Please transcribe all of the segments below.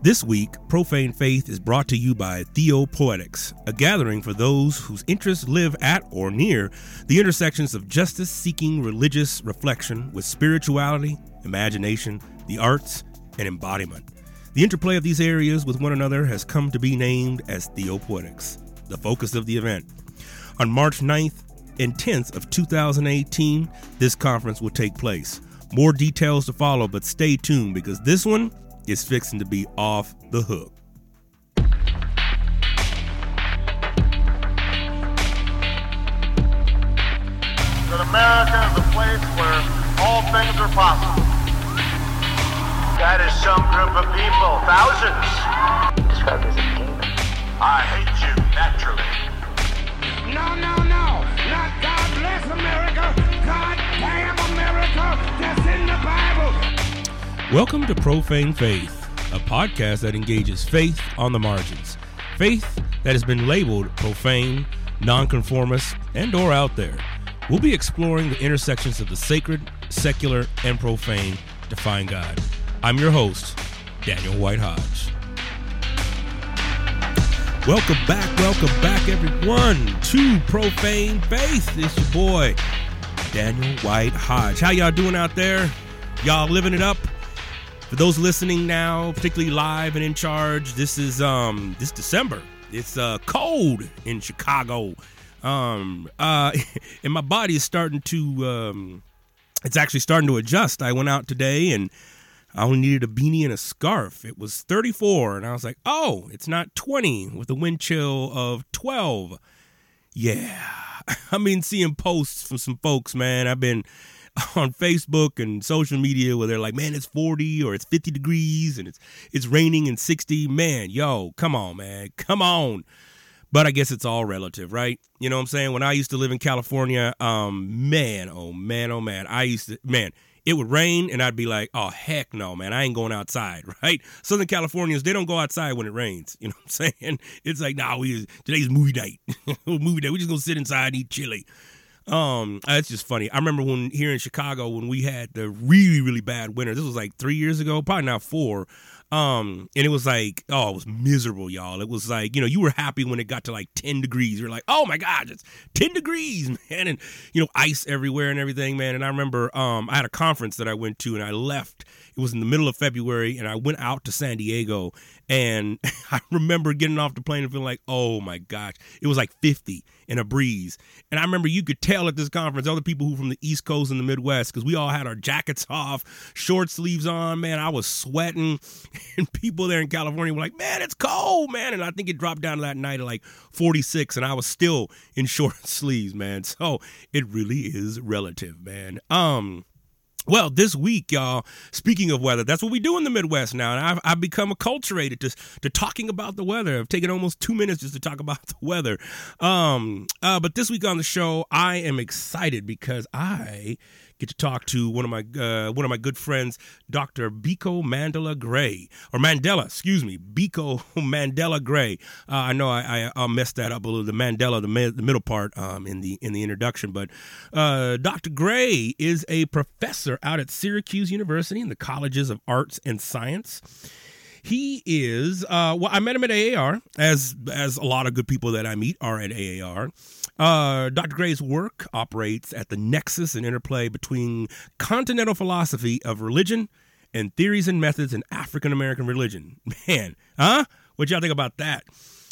This week, Profane Faith is brought to you by Theopoetics, a gathering for those whose interests live at or near the intersections of justice seeking religious reflection with spirituality, imagination, the arts, and embodiment. The interplay of these areas with one another has come to be named as Theopoetics, the focus of the event. On March 9th and 10th of 2018, this conference will take place. More details to follow, but stay tuned because this one is fixing to be off the hook. That America is a place where all things are possible. That is some group of people, thousands. described as a demon. I hate you naturally. No, no, no. Not God bless America. God damn America. That's in the Bible. Welcome to Profane Faith, a podcast that engages faith on the margins. Faith that has been labeled profane, nonconformist, and or out there. We'll be exploring the intersections of the sacred, secular, and profane to find God. I'm your host, Daniel White Hodge. Welcome back, welcome back, everyone, to Profane Faith. It's your boy, Daniel White Hodge. How y'all doing out there? Y'all living it up? For those listening now, particularly live and in charge, this is um this December. It's uh cold in Chicago. Um uh and my body is starting to um it's actually starting to adjust. I went out today and I only needed a beanie and a scarf. It was 34 and I was like, "Oh, it's not 20 with a wind chill of 12." Yeah. I mean, seeing posts from some folks, man. I've been on Facebook and social media where they're like, "Man, it's 40 or it's 50 degrees and it's it's raining and 60." Man, yo, come on, man. Come on. But I guess it's all relative, right? You know what I'm saying? When I used to live in California, um man, oh man, oh man. I used to man, it would rain and I'd be like, "Oh, heck no, man. I ain't going outside." Right? Southern Californians, they don't go outside when it rains. You know what I'm saying? It's like, "Nah, we today's movie night. movie night. We just to sit inside and eat chili." Um, it's just funny. I remember when here in Chicago when we had the really really bad winter. This was like three years ago, probably not four. Um, and it was like, oh, it was miserable, y'all. It was like, you know, you were happy when it got to like ten degrees. You're like, oh my god, it's ten degrees, man, and you know, ice everywhere and everything, man. And I remember, um, I had a conference that I went to, and I left. It was in the middle of February, and I went out to San Diego, and I remember getting off the plane and feeling like, oh my gosh, it was like 50 in a breeze. And I remember you could tell at this conference, other people who from the East Coast and the Midwest, because we all had our jackets off, short sleeves on, man. I was sweating. And people there in California were like, man, it's cold, man. And I think it dropped down that night at like 46, and I was still in short sleeves, man. So it really is relative, man. Um, well, this week, y'all, speaking of weather, that's what we do in the Midwest now. And I've, I've become acculturated to, to talking about the weather. I've taken almost two minutes just to talk about the weather. Um, uh, but this week on the show, I am excited because I get to talk to one of my uh, one of my good friends, Dr. Biko Mandela Gray, or Mandela, excuse me, Biko Mandela Gray. Uh, I know I, I, I messed that up a little. The Mandela, the, the middle part um, in the in the introduction, but uh, Dr. Gray is a professor out at Syracuse University in the colleges of arts and science. He is uh, well. I met him at AAR, as as a lot of good people that I meet are at AAR. Uh, Dr. Gray's work operates at the nexus and interplay between continental philosophy of religion and theories and methods in African American religion. Man, huh? What y'all think about that?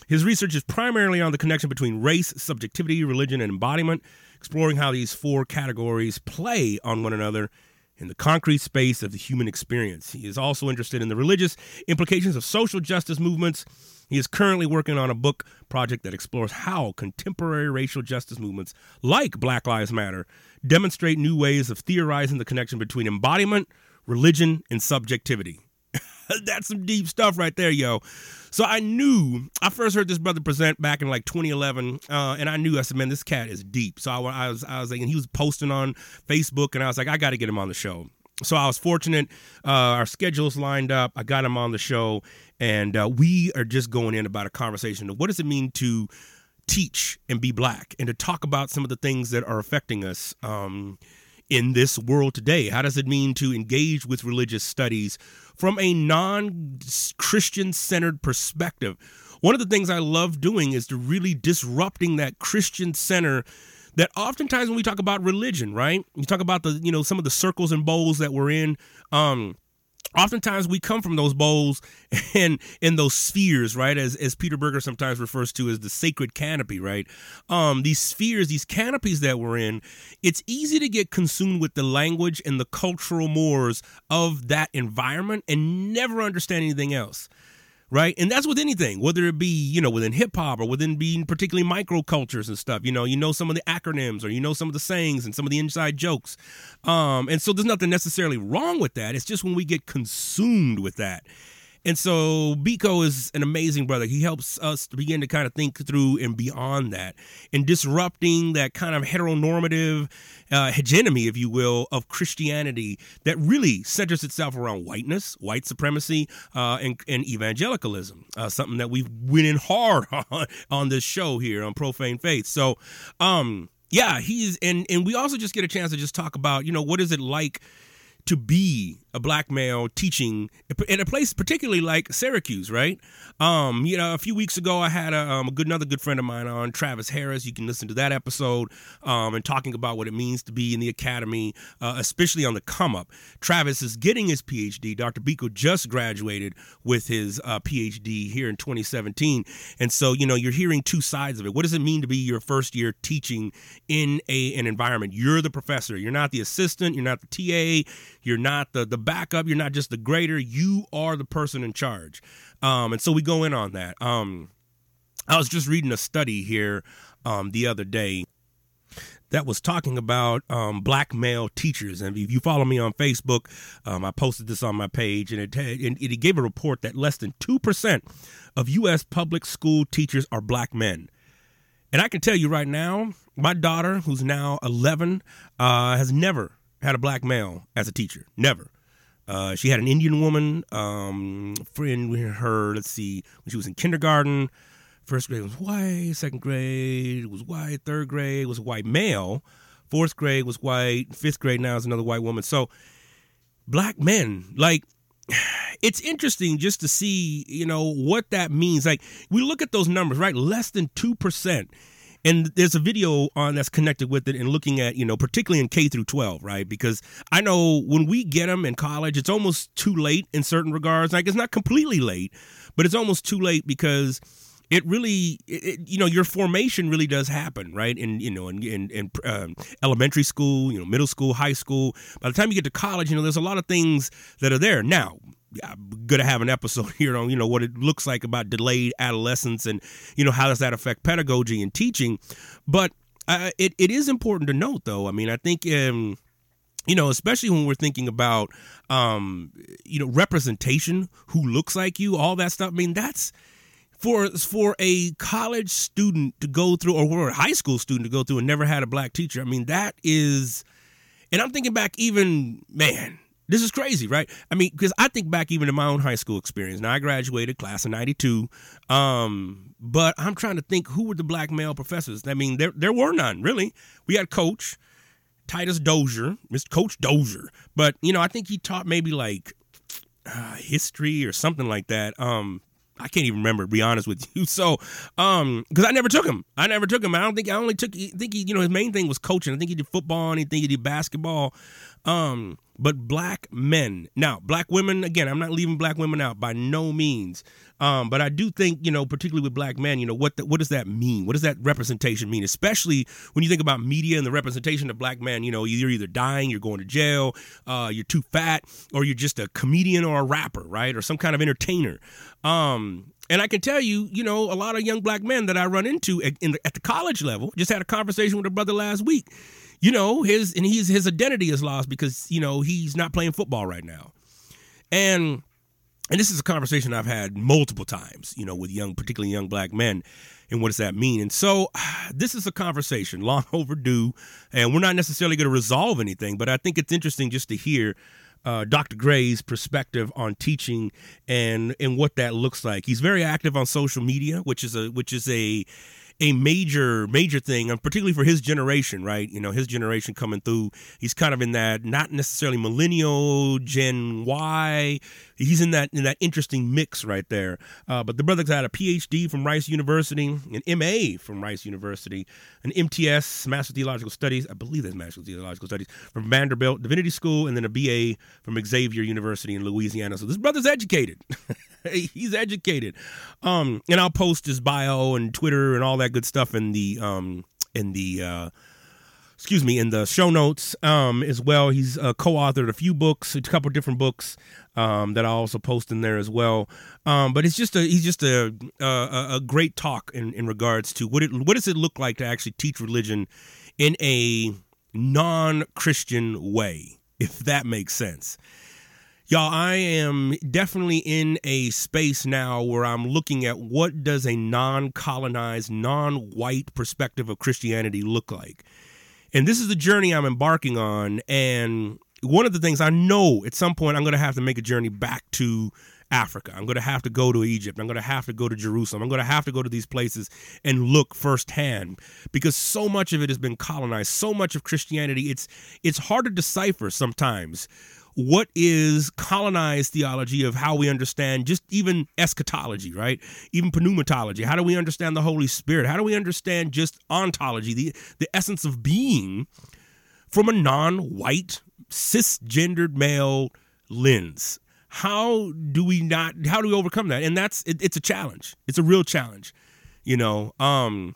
His research is primarily on the connection between race, subjectivity, religion, and embodiment, exploring how these four categories play on one another in the concrete space of the human experience. He is also interested in the religious implications of social justice movements. He is currently working on a book project that explores how contemporary racial justice movements, like Black Lives Matter, demonstrate new ways of theorizing the connection between embodiment, religion, and subjectivity. That's some deep stuff right there, yo. So I knew I first heard this brother present back in like 2011, uh, and I knew I said, "Man, this cat is deep." So I, I was, I was like, and he was posting on Facebook, and I was like, "I got to get him on the show." So I was fortunate. Uh, our schedules lined up. I got him on the show, and uh, we are just going in about a conversation of what does it mean to teach and be black, and to talk about some of the things that are affecting us. Um, in this world today? How does it mean to engage with religious studies from a non Christian centered perspective? One of the things I love doing is to really disrupting that Christian center that oftentimes when we talk about religion, right? You talk about the, you know, some of the circles and bowls that we're in. Um, oftentimes we come from those bowls and in those spheres right? As as peter berger sometimes refers to as the sacred canopy right? Um these spheres these canopies that we're in it's easy to get consumed with the language and the cultural mores of that environment and never understand anything else right? And that's with anything, whether it be, you know, within hip hop or within being particularly microcultures and stuff. You know, you know some of the acronyms or you know some of the sayings and some of the inside jokes. Um, and so there's nothing necessarily wrong with that. It's just when we get consumed with that. And so Biko is an amazing brother. He helps us to begin to kind of think through and beyond that and disrupting that kind of heteronormative uh, hegemony, if you will, of Christianity that really centers itself around whiteness, white supremacy, uh, and, and, evangelicalism. Uh, something that we've went in hard on, on this show here on Profane Faith. So, um, yeah, he's and and we also just get a chance to just talk about you know what is it like to be a black male teaching in a place particularly like Syracuse, right? Um, you know, a few weeks ago I had a, um, a good another good friend of mine on Travis Harris. You can listen to that episode um, and talking about what it means to be in the academy, uh, especially on the come up. Travis is getting his PhD. Dr. Biko just graduated with his uh, PhD here in 2017, and so you know you're hearing two sides of it. What does it mean to be your first year teaching in a an environment? You're the professor. You're not the assistant. You're not the TA. You're not the the backup. You're not just the grader. You are the person in charge. Um, and so we go in on that. Um, I was just reading a study here um, the other day that was talking about um, black male teachers. And if you follow me on Facebook, um, I posted this on my page, and it, and it gave a report that less than 2% of U.S. public school teachers are black men. And I can tell you right now, my daughter, who's now 11, uh, has never had a black male as a teacher. Never. Uh, she had an Indian woman um, friend with her. Let's see, when she was in kindergarten, first grade was white, second grade was white, third grade was white male, fourth grade was white, fifth grade now is another white woman. So black men, like it's interesting just to see, you know, what that means. Like we look at those numbers, right? Less than two percent and there's a video on that's connected with it and looking at you know particularly in k through 12 right? Because i know when we get them in college it's almost too late in certain regards. Like it's not completely late but it's almost too late because it really it, you know your formation really does happen right? In you know in, in, in um, elementary school you know middle school high school. By the time you get to college you know there's a lot of things that are there. Now I'm to have an episode here on you know what it looks like about delayed adolescence and you know how does that affect pedagogy and teaching. But uh, it, it is important to note though i mean i think um, you know especially when we're thinking about um, you know representation who looks like you all that stuff i mean that's for for a college student to go through or a high school student to go through and never had a black teacher i mean that is and i'm thinking back even man this is crazy, right? I mean, because I think back even to my own high school experience. Now, I graduated class of 92, um, but I'm trying to think who were the black male professors. I mean, there, there were none, really. We had Coach Titus Dozier, Mr. Coach Dozier, but, you know, I think he taught maybe like uh, history or something like that. Um, I can't even remember, to be honest with you. So, um, because I never took him. I never took him. I don't think I only took. I think he, you know, his main thing was coaching. I think he did football and I think he did basketball. Um, but black men. Now, black women, again, I'm not leaving black women out by no means. Um, but I do think, you know, particularly with black men, you know, what the, what does that mean? What does that representation mean? Especially when you think about media and the representation of black men, you know, you're either dying, you're going to jail, uh, you're too fat, or you're just a comedian or a rapper, right? Or some kind of entertainer. Um, and I can tell you, you know, a lot of young black men that I run into at, the, at the college level, just had a conversation with a brother last week you know, his and he's his identity is lost because, you know, he's not playing football right now. And and this is a conversation I've had multiple times, you know, with young, particularly young black men. And what does that mean? And so this is a conversation long overdue, and we're not necessarily going to resolve anything, but I think it's interesting just to hear uh, Dr. Gray's perspective on teaching and and what that looks like. He's very active on social media, which is a which is a a major major thing, and particularly for his generation, right? You know, his generation coming through. He's kind of in that not necessarily millennial Gen Y. He's in that in that interesting mix right there. Uh, but the brother's had a PhD from Rice University, an MA from Rice University, an MTS Master Theological Studies, I believe that's Master Theological Studies from Vanderbilt Divinity School, and then a BA from Xavier University in Louisiana. So this brother's educated. He's educated. Um, and I'll post his bio and Twitter and all that good stuff in the um in the uh excuse me in the show notes um as well. He's uh, co-authored a few books a couple different books um that i also post in there as well. Um but it's just a he's just a a, a great talk in in regards to what it what does it look like to actually teach religion in a non-christian way if that makes sense Y'all, I am definitely in a space now where I'm looking at what does a non-colonized, non-white perspective of Christianity look like. And this is the journey I'm embarking on and one of the things I know at some point I'm going to have to make a journey back to Africa. I'm going to have to go to Egypt. I'm going to have to go to Jerusalem. I'm going to have to go to these places and look firsthand because so much of it has been colonized. So much of Christianity, it's it's hard to decipher sometimes what is colonized theology of how we understand just even eschatology, right? Even pneumatology. How do we understand the Holy Spirit? How do we understand just ontology, the, the essence of being from a non white, cisgendered male lens? How do we not, how do we overcome that? And that's, it, it's a challenge. It's a real challenge, you know. Um,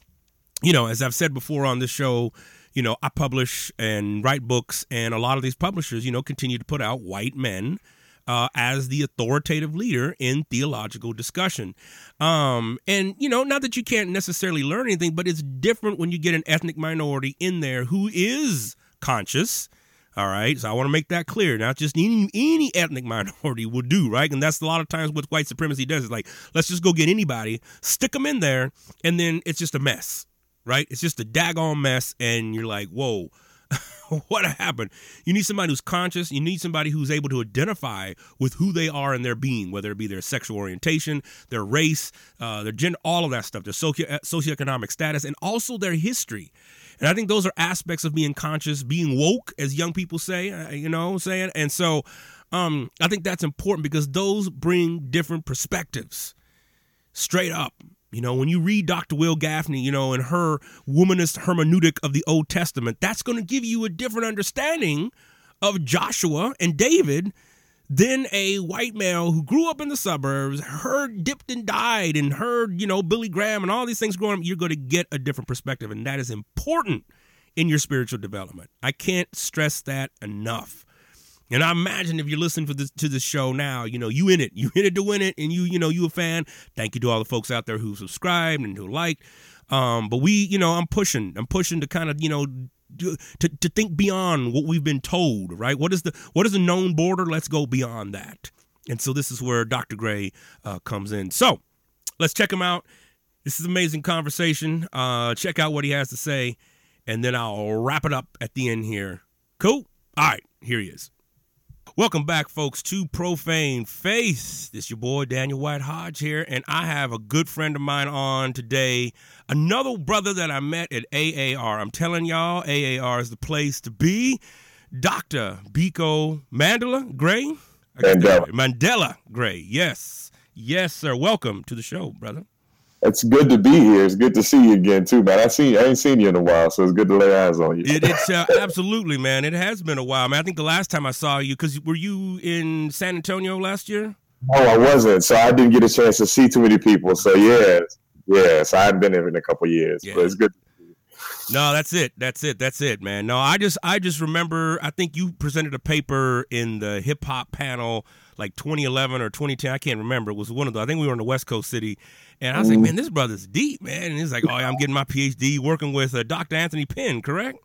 you know, as I've said before on this show, you know, I publish and write books, and a lot of these publishers, you know, continue to put out white men uh, as the authoritative leader in theological discussion. Um, and, you know, not that you can't necessarily learn anything, but it's different when you get an ethnic minority in there who is conscious. All right, so I want to make that clear. Not just any any ethnic minority will do, right? And that's a lot of times what white supremacy does. Is like, let's just go get anybody, stick them in there, and then it's just a mess right? It's just a daggone mess, and you're like, whoa. what happened? You need somebody who's conscious. You need somebody who's able to identify with who they are and their being, whether it be their sexual orientation, their race, uh, their gender, all of that stuff, their socio- socioeconomic status, and also their history. And I think those are aspects of being conscious, being woke, as young people say, uh, you know, what I'm saying. And so, um, I think that's important because those bring different perspectives, straight up. You know, when you read Dr. Wil Gafney, you know, and her womanist hermeneutic of the Old Testament, that's going to give you a different understanding of Joshua and David than a white male who grew up in the suburbs, heard dipped and died, and heard, you know, Billy Graham and all these things growing up. You're going to get a different perspective, and that is important in your spiritual development. I can't stress that enough. And I imagine if you're listening for this to this show now, you know, you in it. You in it to win it, and you, you know, you a fan. Thank you to all the folks out there who subscribed and who liked. Um, but we, you know, I'm pushing. I'm pushing to kind of, you know, to, to think beyond what we've been told, right? What is the what is the known border? Let's go beyond that. And so this is where Dr. Gray uh, comes in. So let's check him out. This is amazing conversation. Uh, check out what he has to say, and then I'll wrap it up at the end here. Cool. All right, here he is. Welcome back, folks, to Profane Faith. This your boy Daniel White Hodge here, and I have a good friend of mine on today. Another brother that I met at AAR. I'm telling y'all, AAR is the place to be. Dr. Biko Mandela Gray. Mandela. Mandela Gray. Yes. Yes, sir. Welcome to the show, brother. It's good to be here. It's good to see you again too, man. I see I ain't seen you in a while, so it's good to lay eyes on you. It, it's uh, absolutely, man. It has been a while, man. I think the last time I saw you, because were you in San Antonio last year? No, I wasn't. So I didn't get a chance to see too many people. So yeah, yeah. So I hadn't been there in a couple years, yeah. but it's good. No, that's it. That's it. That's it, man. No, I just I just remember I think you presented a paper in the hip hop panel like 2011 or 2010. I can't remember. It was one of the I think we were in the West Coast city and I was like, mm. man, this brother's deep, man. And he's like, oh, yeah, I'm getting my PhD working with uh, Dr. Anthony Pinn, correct?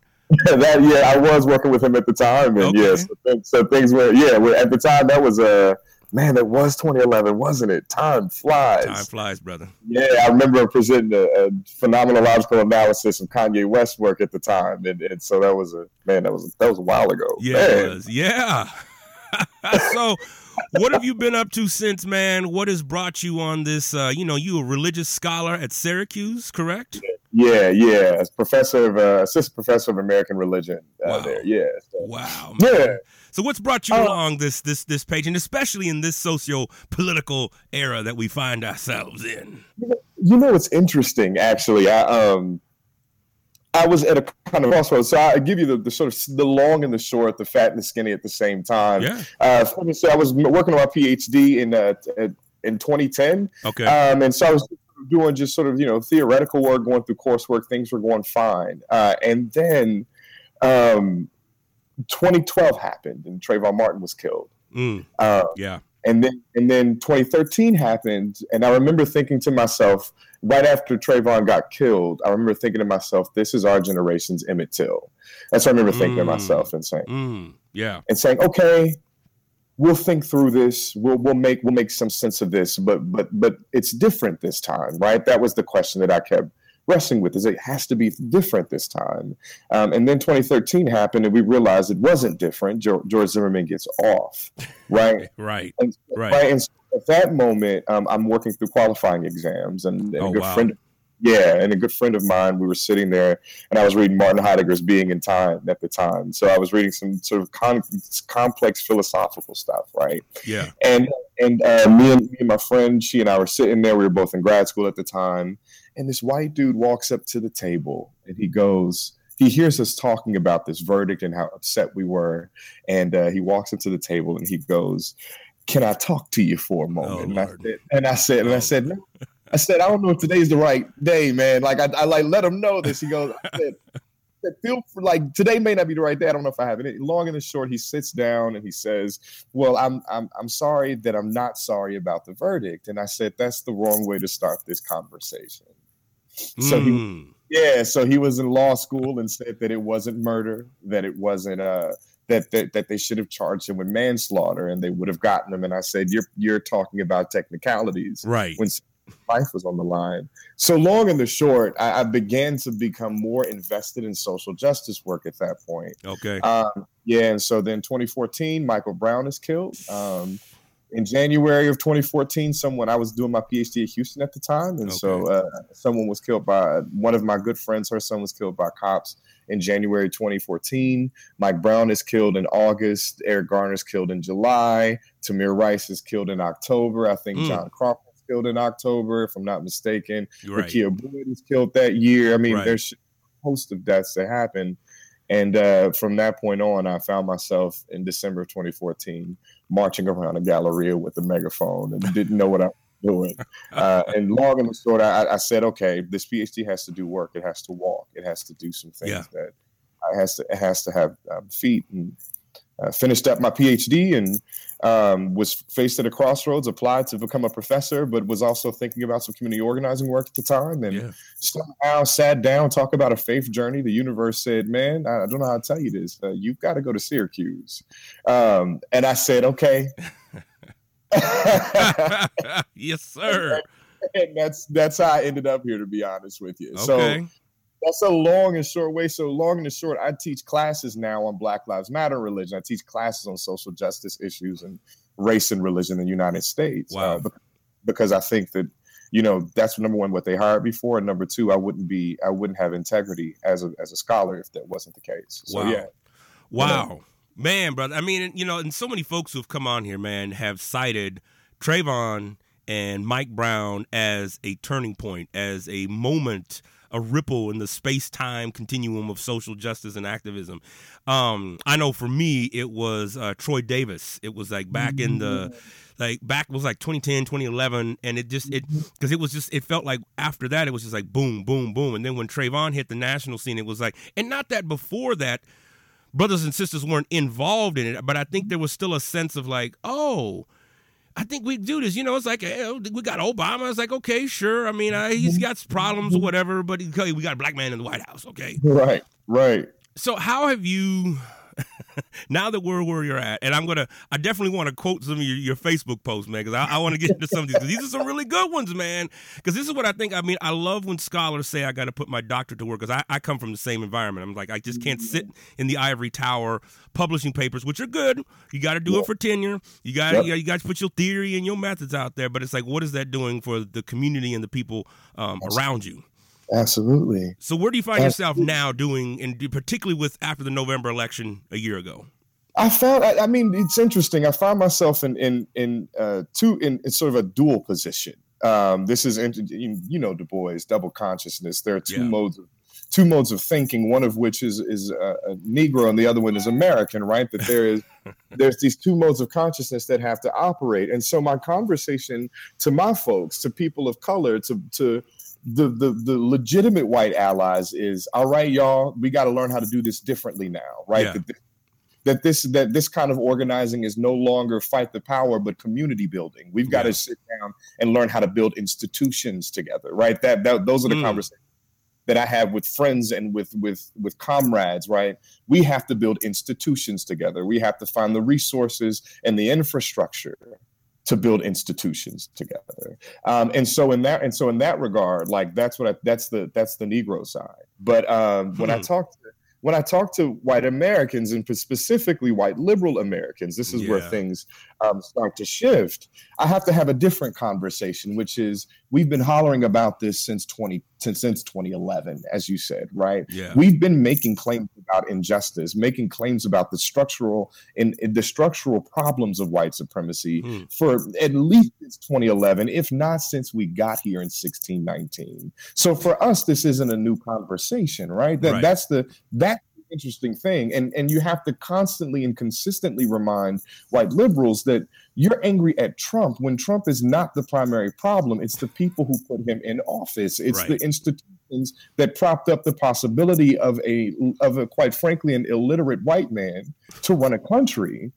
Yeah, that, yeah, I was working with him at the time, and okay. yeah, so, things, so things were yeah. At the time, that was a uh, man. That was 2011, wasn't it? Time flies. Time flies, brother. Yeah, I remember presenting a, a phenomenological analysis of Kanye West work at the time, and, and so that was a man. That was that was a while ago. Yeah, it was. Yeah. so what have you been up to since, man? What has brought you on this? Uh, you know, you a religious scholar at Syracuse, correct? Yeah, yeah, as professor of uh, assistant professor of American religion Wow. there. Yeah. So, Wow. man. yeah. So what's brought you Uh, along this this this page, and especially in this socio political era that we find ourselves in? You know, it's interesting actually. I um, I was at a kind of crossroads. So I give you the, the sort of the long and the short, the fat and the skinny at the same time. Yeah. Uh, so I was working on my PhD in uh, in 2010. Okay. Um, and so I was doing just sort of, you know, theoretical work, going through coursework. Things were going fine. Uh, and then um, 2012 happened and Trayvon Martin was killed. Mm, Uh, yeah. and then and then 2013 happened and i remember thinking to myself right after Trayvon got killed i remember thinking to myself this is our generation's emmett till that's what i remember thinking to Mm. myself and saying Mm, yeah. and saying okay we'll think through this we'll we'll make we'll make some sense of this but but but it's different this time right that was the question that i kept wrestling with is it has to be different this time um, and then 2013 happened and we realized it wasn't different george, george zimmerman gets off right Right. and, Right. right. And so at that moment, um, I'm working through qualifying exams, and, and Oh, a good wow. friend, yeah, and a good friend of mine, we were sitting there, and I was reading Martin Heidegger's Being in Time at the time. So I was reading some sort of con- complex philosophical stuff, right? Yeah. And and uh, me and me and my friend, she and I were sitting there. We were both in grad school at the time, and this white dude walks up to the table, and he goes. He hears us talking about this verdict and how upset we were, and uh, he walks up to the table and he goes, "Can I talk to you for a moment?" Oh, and, I said, and I said, and Oh. I said, no. I said, I don't know if today's the right day, man. Like I, I like let him know this. He goes, I said, I feel for, like today may not be the right day. I don't know if I have it. Long and the short, he sits down and he says, "Well, I'm I'm I'm sorry that I'm not sorry about the verdict." And I said, "That's the wrong way to start this conversation." So he Mm, yeah, so he was in law school and said that it wasn't murder, that it wasn't uh that that, that they should have charged him with manslaughter and they would have gotten him. And I said, You're you're talking about technicalities right. when life was on the line. So long and the short, I, I began to become more invested in social justice work at that point. Okay. Um, yeah, and so then 2014, Michael Brown is killed. Um, in January of 2014, someone I was doing my PhD at Houston at the time, and so uh, someone was killed by one of my good friends. Her son was killed by cops in January 2014. Mike Brown is killed in August. Eric Garner is killed in July. Tamir Rice is killed in October. I think Mm. John Crawford is killed in October, if I'm not mistaken. Right. Rekia Boyd is killed that year. I mean, Right. there's a host of deaths that happen. And uh, from that point on, I found myself in December of 2014 marching around a Galleria with a megaphone and didn't know what I was doing. Uh, and long and short, I, I said, okay, this PhD has to do work. It has to walk. It has to do some things Yeah. that it has to. It has to have um, feet. And uh, finished up my PhD and um, was faced at a crossroads. Applied to become a professor, but was also thinking about some community organizing work at the time. And Yeah. somehow sat down, talk about a faith journey. The universe said, "Man, I don't know how to tell you this. Uh, you've got to go to Syracuse." Um, and I said, "Okay." yes, sir. and that's that's how I ended up here, to be honest with you. So that's a long and short way. So long and short, I teach classes now on Black Lives Matter religion. I teach classes on social justice issues and race and religion in the United States. Wow. Uh, because I think that you know that's number one what they hired me for, and number two, I wouldn't be I wouldn't have integrity as a as a scholar if that wasn't the case. So Wow. yeah, Wow. Man, brother. I mean, you know, and so many folks who've come on here, man, have cited Trayvon and Mike Brown as a turning point, as a moment, a ripple in the space time continuum of social justice and activism. Um, I know for me, it was uh, Troy Davis. It was like back in the, like back was like 2010, 2011. And it just, it, because it was just, it felt like after that, it was just like boom, boom, boom. And then when Trayvon hit the national scene, it was like, and not that before that, brothers and sisters weren't involved in it, but I think there was still a sense of like, oh, I think we do this. You know, it's like eh, we got Obama. It's like, okay, sure. I mean, uh, he's got problems or whatever, but he, we got a black man in the White House. Okay. right, right. So how have you? now that we're where you're at, and I'm gonna, I definitely want to quote some of your, your Facebook posts, man, because I, I want to get into some of these. 'cause these are some really good ones, man. Because this is what I think. I mean, I love when scholars say I got to put my doctorate to work, because I, I come from the same environment. I'm like, I just can't sit in the ivory tower publishing papers, which are good. You got to do it for tenure. You got Yep. you, you got to put your theory and your methods out there. But it's like, what is that doing for the community and the people um, around you? Absolutely. So where do you find yourself now doing, and particularly with after the November election a year ago? I found. I, I mean, it's interesting. I find myself in in in uh, two in, in sort of a dual position. Um, this is you know Du Bois double consciousness. There are two Yeah. modes of two modes of thinking. One of which is is uh, a Negro, and the other one is American. Right? That there is there's these two modes of consciousness that have to operate. And so my conversation to my folks, to people of color, to to the the, the legitimate white allies is all right, y'all. We got to learn how to do this differently now, right? Yeah. That, th- that this that this kind of organizing is no longer fight the power, but community building. We've got Yeah. to sit down and learn how to build institutions together, right? That, that those are the Mm. conversations that I have with friends and with with with comrades, right? We have to build institutions together. We have to find the resources and the infrastructure to build institutions together. Um, and so in that and so in that regard, like that's what I, that's the that's the Negro side. But um, when I Hmm. talk to when I talk to white Americans and specifically white liberal Americans, this is where things um, start to shift. I have to have a different conversation, which is we've been hollering about this since 20 since, since 2011, as you said, right? Yeah. We've been making claims about injustice, making claims about the structural and the structural problems of white supremacy Hmm. for at least since 2011, if not since we got here in 1619. So for us, this isn't a new conversation, right? That Right. that's the that's the interesting thing. And and you have to constantly and consistently remind white liberals that you're angry at Trump when Trump is not the primary problem. It's the people who put him in office. It's Right. the institutions that propped up the possibility of a of a quite frankly an illiterate white man to run a country.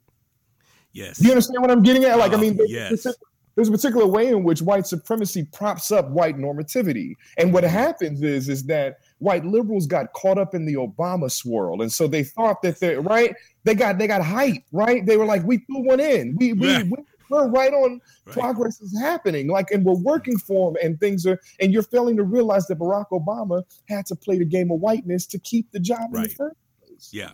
Yes. Do you understand what I'm getting at? Like, I Oh, mean, yes. there's a particular way in which white supremacy props up white normativity, and what mm-hmm. happens is is that white liberals got caught up in the Obama swirl, and so they thought that they right they got they got hype, right? They were like, we threw one in, we we. Yeah. we we're right on Right. progress is happening like and we're working for them and things are and you're failing to realize that barack obama had to play the game of whiteness to keep the job in the Right. first place Yeah.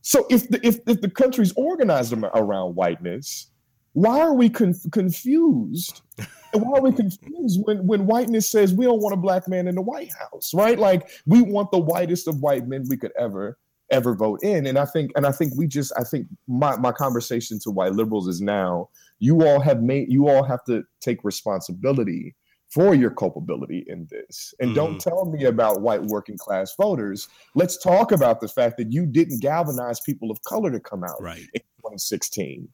so if the, if if the country's organized around whiteness, why are we con- confused? And why are we confused when when whiteness says we don't want a black man in the White House, right? Like we want the whitest of white men we could ever ever vote in. And I think and I think we just I think my my conversation to white liberals is now you all have made you all have to take responsibility for your culpability in this. And don't mm. tell me about white working class voters. Let's talk about the fact that you didn't galvanize people of color to come out Right. in 2016.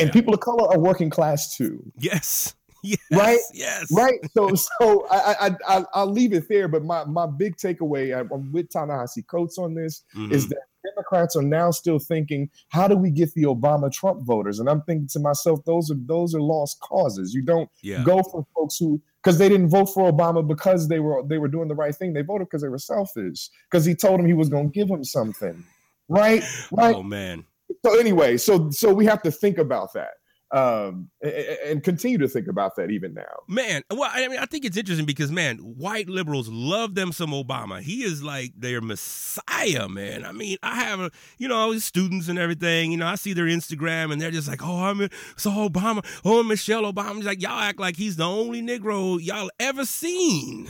And Yeah. people of color are working class too. Yes. Yes. Right? Yes. Right. So so I I, I I'll leave it there. But my my big takeaway, I'm I'm with Ta-Nehisi Coates on this, Mhm. is that Democrats are now still thinking, how do we get the Obama Trump voters? And I'm thinking to myself, those are those are lost causes. You don't yeah. go for folks who because they didn't vote for Obama because they were they were doing the right thing. They voted because they were selfish. Because he told them he was going to give them something, right? Right. Oh man. So anyway, so so we have to think about that, um, and continue to think about that even now. Man, well, I mean, I think it's interesting because, man, white liberals love them some Obama. He is like their messiah, man. I mean, I have, a, you know, students and everything. You know, I see their Instagram and they're just like, oh, I'm so Obama. Oh, Michelle Obama. Like, y'all act like he's the only Negro y'all ever seen.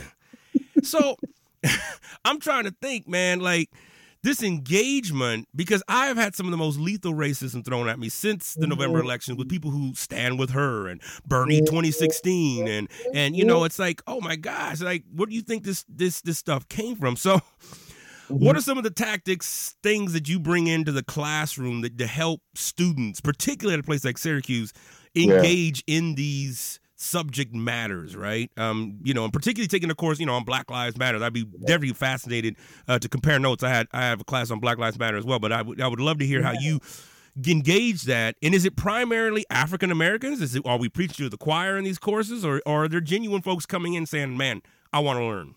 So I'm trying to think, man, like this engagement, because I've had some of the most lethal racism thrown at me since the November mm-hmm. election with people who stand with her and Bernie mm-hmm. 2016 and and you know mm-hmm. it's like oh my gosh like where do you think this this this stuff came from? So what are some of the tactics things that you bring into the classroom that to help students particularly at a place like Syracuse engage in these subject matters right? Um you know and particularly taking a course you know on black lives matter i'd be definitely fascinated uh, to compare notes. I had i have a class on black lives matter as well but i would i would love to hear how you engage that. And is it primarily african americans? Is it are we preaching to the choir in these courses or, or are there genuine folks coming in saying man i want to learn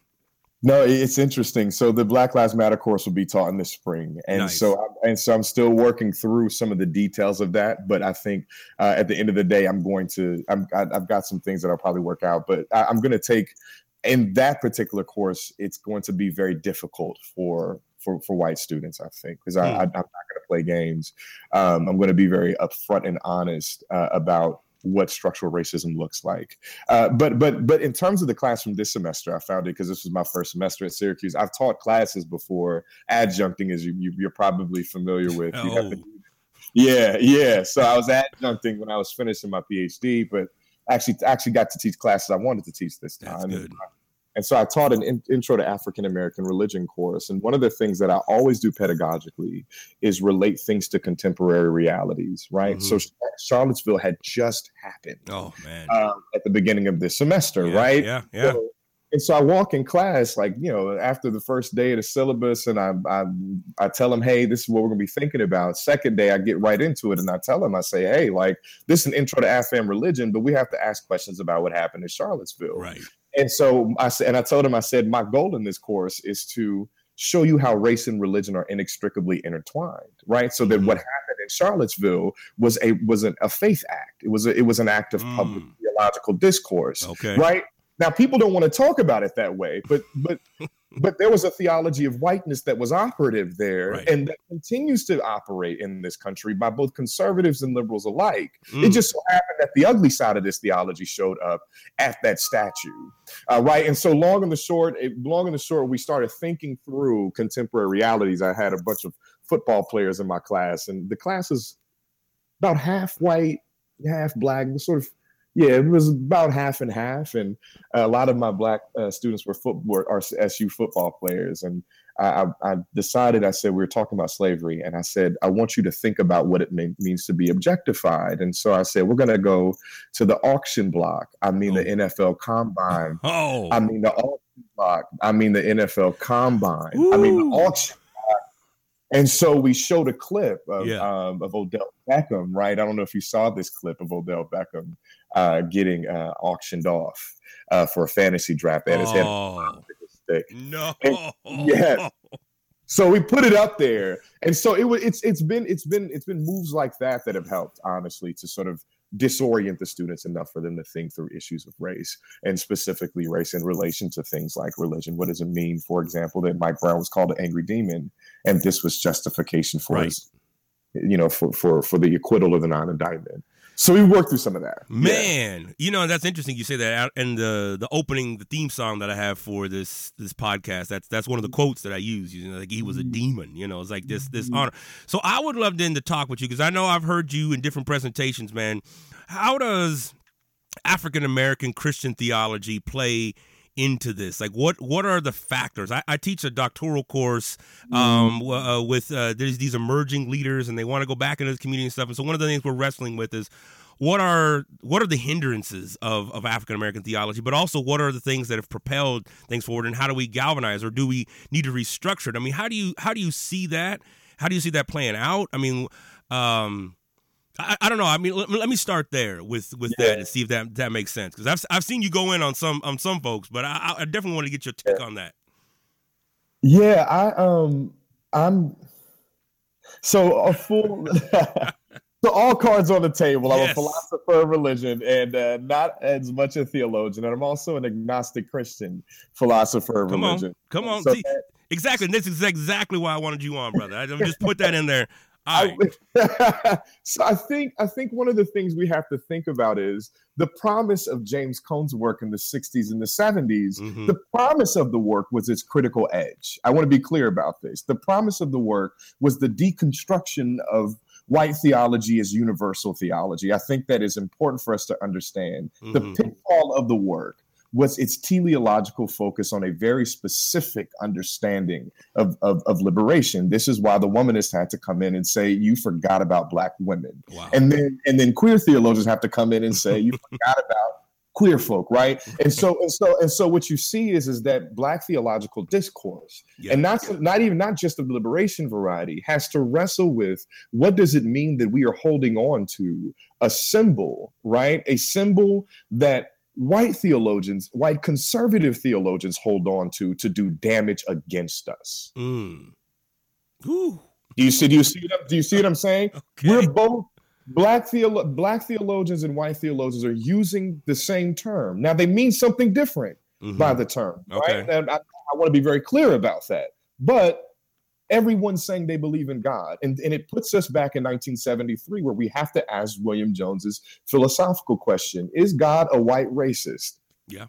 No, it's interesting. So the Black Lives Matter course will be taught in the spring, and Nice. so and so I'm still working through some of the details of that. But I think uh, at the end of the day, I'm going to I'm I- I've got some things that I'll probably work out. But I, I'm going to take in that particular course, it's going to be very difficult for for for white students. I think because I, Hmm. I, I'm not going to play games. Um, I'm going to be very upfront and honest uh, about what structural racism looks like. Uh, but but but in terms of the classroom this semester, I found it because this was my first semester at Syracuse. I've taught classes before, adjuncting, as you, you are probably familiar with. Oh. To, yeah, yeah. So I was adjuncting when I was finishing my PhD, but actually actually got to teach classes I wanted to teach this time. That's good. And so I taught an in, intro to African American religion course. And one of the things that I always do pedagogically is relate things to contemporary realities, right? Mhm. So Charlottesville had just happened Oh man. um, at the beginning of this semester, Yeah, right? Yeah, yeah. So- and so I walk in class, like you know, after the first day of the syllabus, and I I, I tell them, hey, this is what we're gonna be thinking about. Second day, I get right into it, and I tell them, I say, hey, like this is an intro to Afghan religion, but we have to ask questions about what happened in Charlottesville. Right. And so I said, and I told him, I said, my goal in this course is to show you how race and religion are inextricably intertwined, right? So that Mhm. what happened in Charlottesville was a was an, a faith act. It was a, it was an act of public Mm. theological discourse, Okay. right? Now people don't want to talk about it that way, but but but there was a theology of whiteness that was operative there, Right. and that continues to operate in this country by both conservatives and liberals alike. It Mm. just so happened that the ugly side of this theology showed up at that statue, uh, right? And so, long and the short, it, long and the short, we started thinking through contemporary realities. I had a bunch of football players in my class, and the class is about half white, half black. It sort of, yeah, it was about half and half. And a lot of my black uh, students were foot were are SU football players, and I, I, decided. I said we were talking about slavery, and I said I want you to think about what it mean, means to be objectified. And so I said we're going to go to the auction block. I mean the NFL Combine. Oh. I mean the auction block. I mean the NFL Combine. I mean the auction. block. And so we showed a clip of Yeah. um, of Odell Beckham, right? I don't know if you saw this clip of Odell Beckham uh, getting uh, auctioned off uh, for a fantasy draft at his head oh. stick. No. yes. So we put it up there, and so it was. It's it's been it's been it's been moves like that that have helped, honestly, to sort of disorient the students enough for them to think through issues of race and specifically race in relation to things like religion. What does it mean, for example, that Mike Brown was called an angry demon, and this was justification for Right. his, you know, for for for the acquittal of the non-indictment. So we worked through some of that. Yeah. Man, you know that's interesting. You say that, out- and the the opening, the theme song that I have for this this podcast. That's that's one of the mm-hmm. quotes that I use. You know, like he was a mm-hmm. demon. You know, it's like this this mm-hmm. honor. So I would love then to talk with you because I know I've heard you in different presentations, man. How does African American Christian theology play into this? Like, what what are the factors? I, I teach a doctoral course um, w- uh, with uh, there's these emerging leaders, and they want to go back into the community and stuff. And so one of the things we're wrestling with is what are what are the hindrances of, of African American theology, but also what are the things that have propelled things forward, and how do we galvanize, or do we need to restructure it? I mean, how do you how do you see that? How do you see that playing out? I mean, um, I, I don't know. I mean, let, let me start there with with that and see if that that makes sense because I've I've seen you go in on some on some folks, but I, I definitely want to get your take on that. Yeah, I um I'm so a full so all cards on the table. I'm Yes. a philosopher of religion and uh, not as much a theologian, and I'm also an agnostic Christian philosopher of Come on, come on. So See, that- exactly. This is exactly why I wanted you on, brother. I just put that in there. Right. I, so I think I think one of the things we have to think about is the promise of James Cone's work in the 60s and the 70s. Mhm. The promise of the work was its critical edge. I want to be clear about this. The promise of the work was the deconstruction of white theology as universal theology. I think that is important for us to understand. The Mhm. pitfall of the work was its teleological focus on a very specific understanding of, of, of liberation. This is why the womanist had to come in and say, You forgot about black women. Wow. And then and then queer theologians have to come in and say, You forgot about queer folk, right? And so and so and so what you see is is that black theological discourse Yeah. and not not even not just the liberation variety has to wrestle with what does it mean that we are holding on to a symbol right a symbol that white theologians white conservative theologians hold on to to do damage against us Mm. Do you see do you see what, do you see what i'm saying Okay. we're both black theolo- black theologians and white theologians are using the same term now they mean something different Mhm. by the term Okay. right and I, I want to be very clear about that but everyone's saying they believe in God. And, and it puts us back in 1973 where we have to ask William Jones's philosophical question Is God a white racist? Yeah.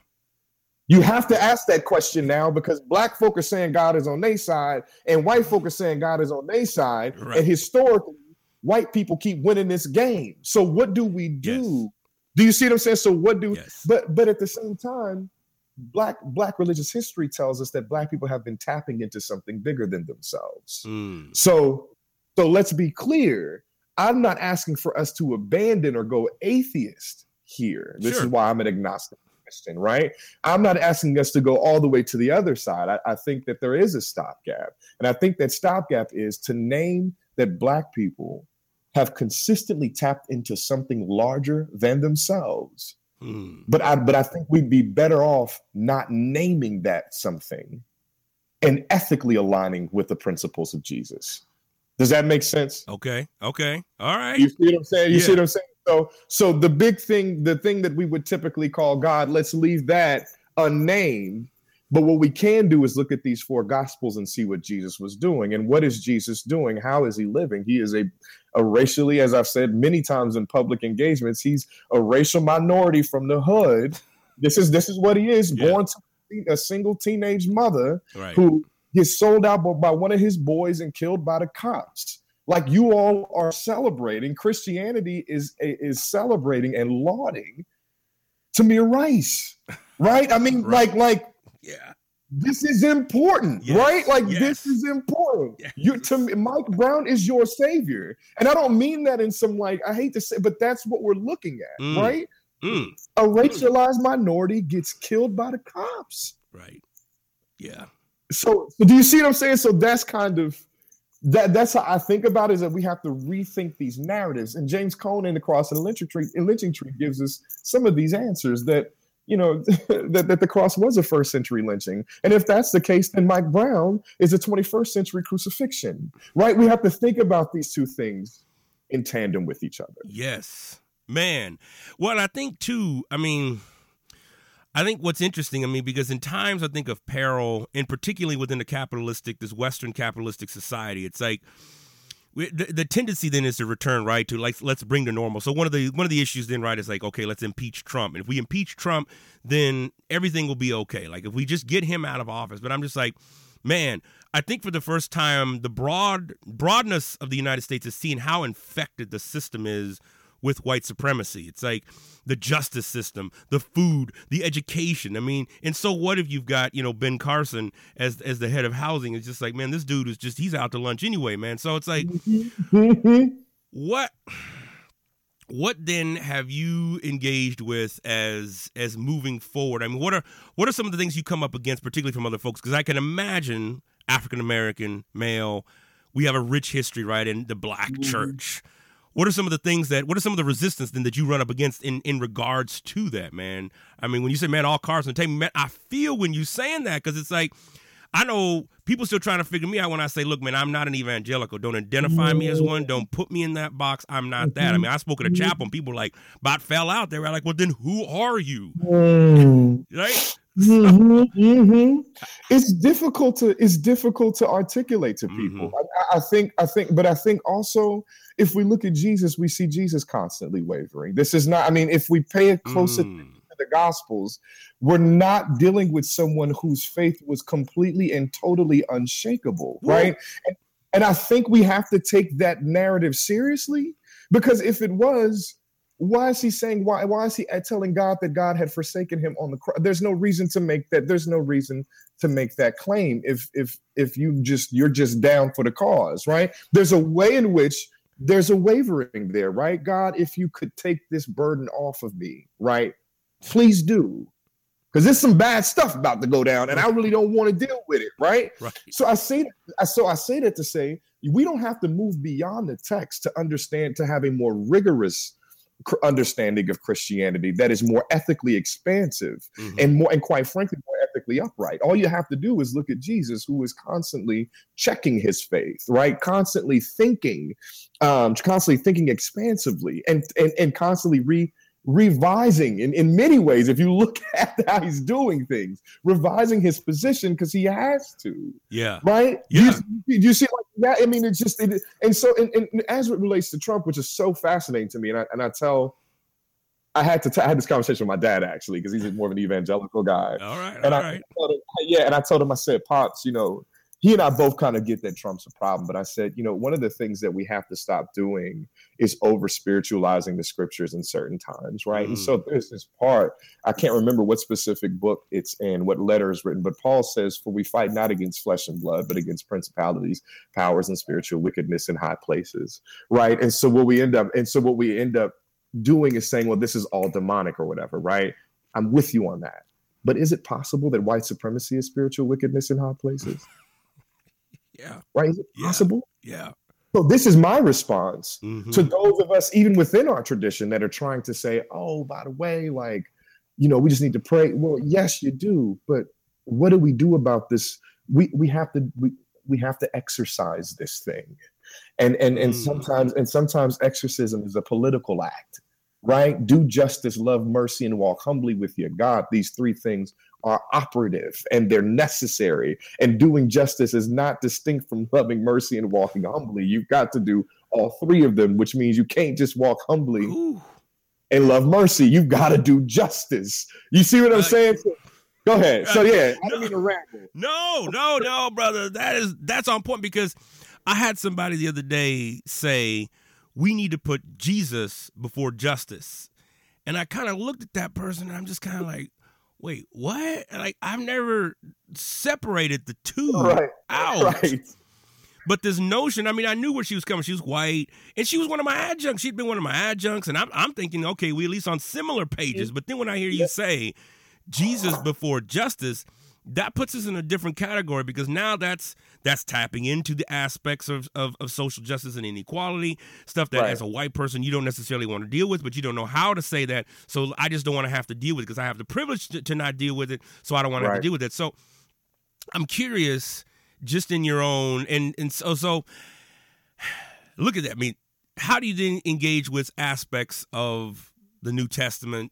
You have to ask that question now because black folk are saying God is on their side and white folk are saying God is on their side. Right. And historically, white people keep winning this game. So what do we do? Yes. Do you see what I'm saying? So what do Yes. but but at the same time, black black religious history tells us that black people have been tapping into something bigger than themselves. Mm. So so let's be clear. I'm not asking for us to abandon or go atheist here. This Sure. is why I'm an agnostic Christian, right? I'm not asking us to go all the way to the other side. I, I think that there is a stopgap. And I think that stopgap is to name that black people have consistently tapped into something larger than themselves. Mm. But I but I think we'd be better off not naming that something and ethically aligning with the principles of Jesus. Does that make sense? Okay. Okay. All right. You see what I'm saying? You see what I'm saying? So so the big thing, the thing that we would typically call God, let's leave that unnamed. But what we can do is look at these four gospels and see what Jesus was doing. And what is Jesus doing? How is he living? He is a, a racially, as I've said many times in public engagements, he's a racial minority from the hood. This is this is what he is, Yeah. born to a single teenage mother right. who gets sold out by, one of his boys and killed by the cops. Like you all are celebrating, Christianity is is celebrating and lauding Tamir Rice, right? I mean, Right. like like Yeah. this is important, Yes, right? Like yes. this is important. Yes. You to me, Mike Brown is your savior, and I don't mean that in some like I hate to say, but that's what we're looking at, Mm. right? Mm. A racialized minority gets killed by the cops. Right. Yeah. so, so do you see what I'm saying? So that's kind of that that's how I think about it, is that we have to rethink these narratives. And James Cone in the cross and the lynching tree, and lynching tree gives us some of these answers that you know that, that the cross was a first century lynching. And if that's the case, then Mike Brown is a 21st century crucifixion. Right? We have to think about these two things in tandem with each other. Yes, man. Well, I think too. I mean, I think what's interesting. I mean, because in times I think of peril, and particularly within the capitalistic, this Western capitalistic society, it's like the, the tendency then is to return right to like let's bring to normal. So one of the one of the issues then right is like okay, let's impeach Trump, and if we impeach Trump, then everything will be okay. Like if we just get him out of office. But I'm just like, man, I think for the first time, the broad broadness of the United States is seeing how infected the system is with white supremacy. It's like the justice system, the food, the education. I mean, and so what if you've got, you know, Ben Carson as as the head of housing? It's just like, man, this dude is just he's out to lunch anyway, man. So it's like mm-hmm. what what then have you engaged with as as moving forward? I mean, what are what are some of the things you come up against, particularly from other folks? Because I can imagine African American male, we have a rich history, right, in the black mm-hmm. church. What are some of the things that what are some of the resistance then that you run up against in in regards to that, man? I mean, when you say man, all cars on the table, man, I feel when you saying that because it's like I know people still trying to figure me out when I say, look, man, I'm not an evangelical. Don't identify me as one. Don't put me in that box. I'm not that. I mean, I spoke at a chapel and people like about fell out. They were like, well, then who are you? Right? Mhm, mhm. It's difficult to it's difficult to articulate to people. I, I think I think, but I think also if we look at Jesus, we see Jesus constantly wavering. This is not. I mean, if we pay a close attention Mm. to the Gospels, we're not dealing with someone whose faith was completely and totally unshakable, right? And, and I think we have to take that narrative seriously because if it was, why is he saying why why is he telling god that god had forsaken him on the cross there's no reason to make that there's no reason to make that claim if if if you just you're just down for the cause right? There's a way in which there's a wavering there right? God if you could take this burden off of me right? Please do because there's some bad stuff about to go down and i really don't want to deal with it right Right. so I say so I say that to say we don't have to move beyond the text to understand to have a more rigorous understanding of Christianity that is more ethically expansive Mhm. and more and quite frankly more ethically upright. All you have to do is look at Jesus who is constantly checking his faith, right? Constantly thinking um constantly thinking expansively and and, and constantly re revising in, in many ways, if you look at how he's doing things, revising his position because he has to. Yeah. Right? Yeah. You, you see, like that. I mean, it's just, it, and so, and, and as it relates to Trump, which is so fascinating to me, and I, and I tell, I had to, t- I had this conversation with my dad actually, because he's more of an evangelical guy. All right. And all I, right. told him, yeah, and I told him, I said, Pops, you know, he and I both kind of get that Trump's a problem, but I said, you know, one of the things that we have to stop doing is over spiritualizing the scriptures in certain times, right? And Mm. so there's this part, I can't remember what specific book it's in, what letter is written, but Paul says, For we fight not against flesh and blood, but against principalities, powers, and spiritual wickedness in high places, right? And so what we end up, and so what we end up doing is saying, well, this is all demonic or whatever, right? I'm with you on that. But is it possible that white supremacy is spiritual wickedness in high places? Yeah. Right? Is it Yeah. possible? Yeah. So this is my response Mhm. to those of us, even within our tradition, that are trying to say, "Oh, by the way, like, you know, we just need to pray." Well, yes, you do, but what do we do about this? We we have to we we have to exercise this thing, and and and Mm. sometimes and sometimes exorcism is a political act, right? Do justice, love mercy, and walk humbly with your God. These three things are operative and they're necessary. And doing justice is not distinct from loving mercy and walking humbly. You've got to do all three of them, which means you can't just walk humbly Ooh. and love mercy. You've got to do justice. You see what I'm saying? Go ahead. So yeah, I don't mean to ramble. No, no, no, brother. That is that's on point because I had somebody the other day say we need to put Jesus before justice. And I kind of looked at that person and I'm just kind of like, wait, what? Like I've never separated the two Right. out. Right. But this notion, I mean, I knew where she was coming. She was white, and she was one of my adjuncts. She'd been one of my adjuncts, and I'm, I'm thinking, okay, we at least on similar pages. But then when I hear you say Jesus before justice, that puts us in a different category because now that's that's tapping into the aspects of, of, of social justice and inequality stuff that Right. as a white person you don't necessarily want to deal with but you don't know how to say that. So i just don't want to have to deal with it because i have the privilege to, to not deal with it so i don't want to have to deal with it. So i'm curious just in your own and and so so look at that. I mean how do you then engage with aspects of the new testament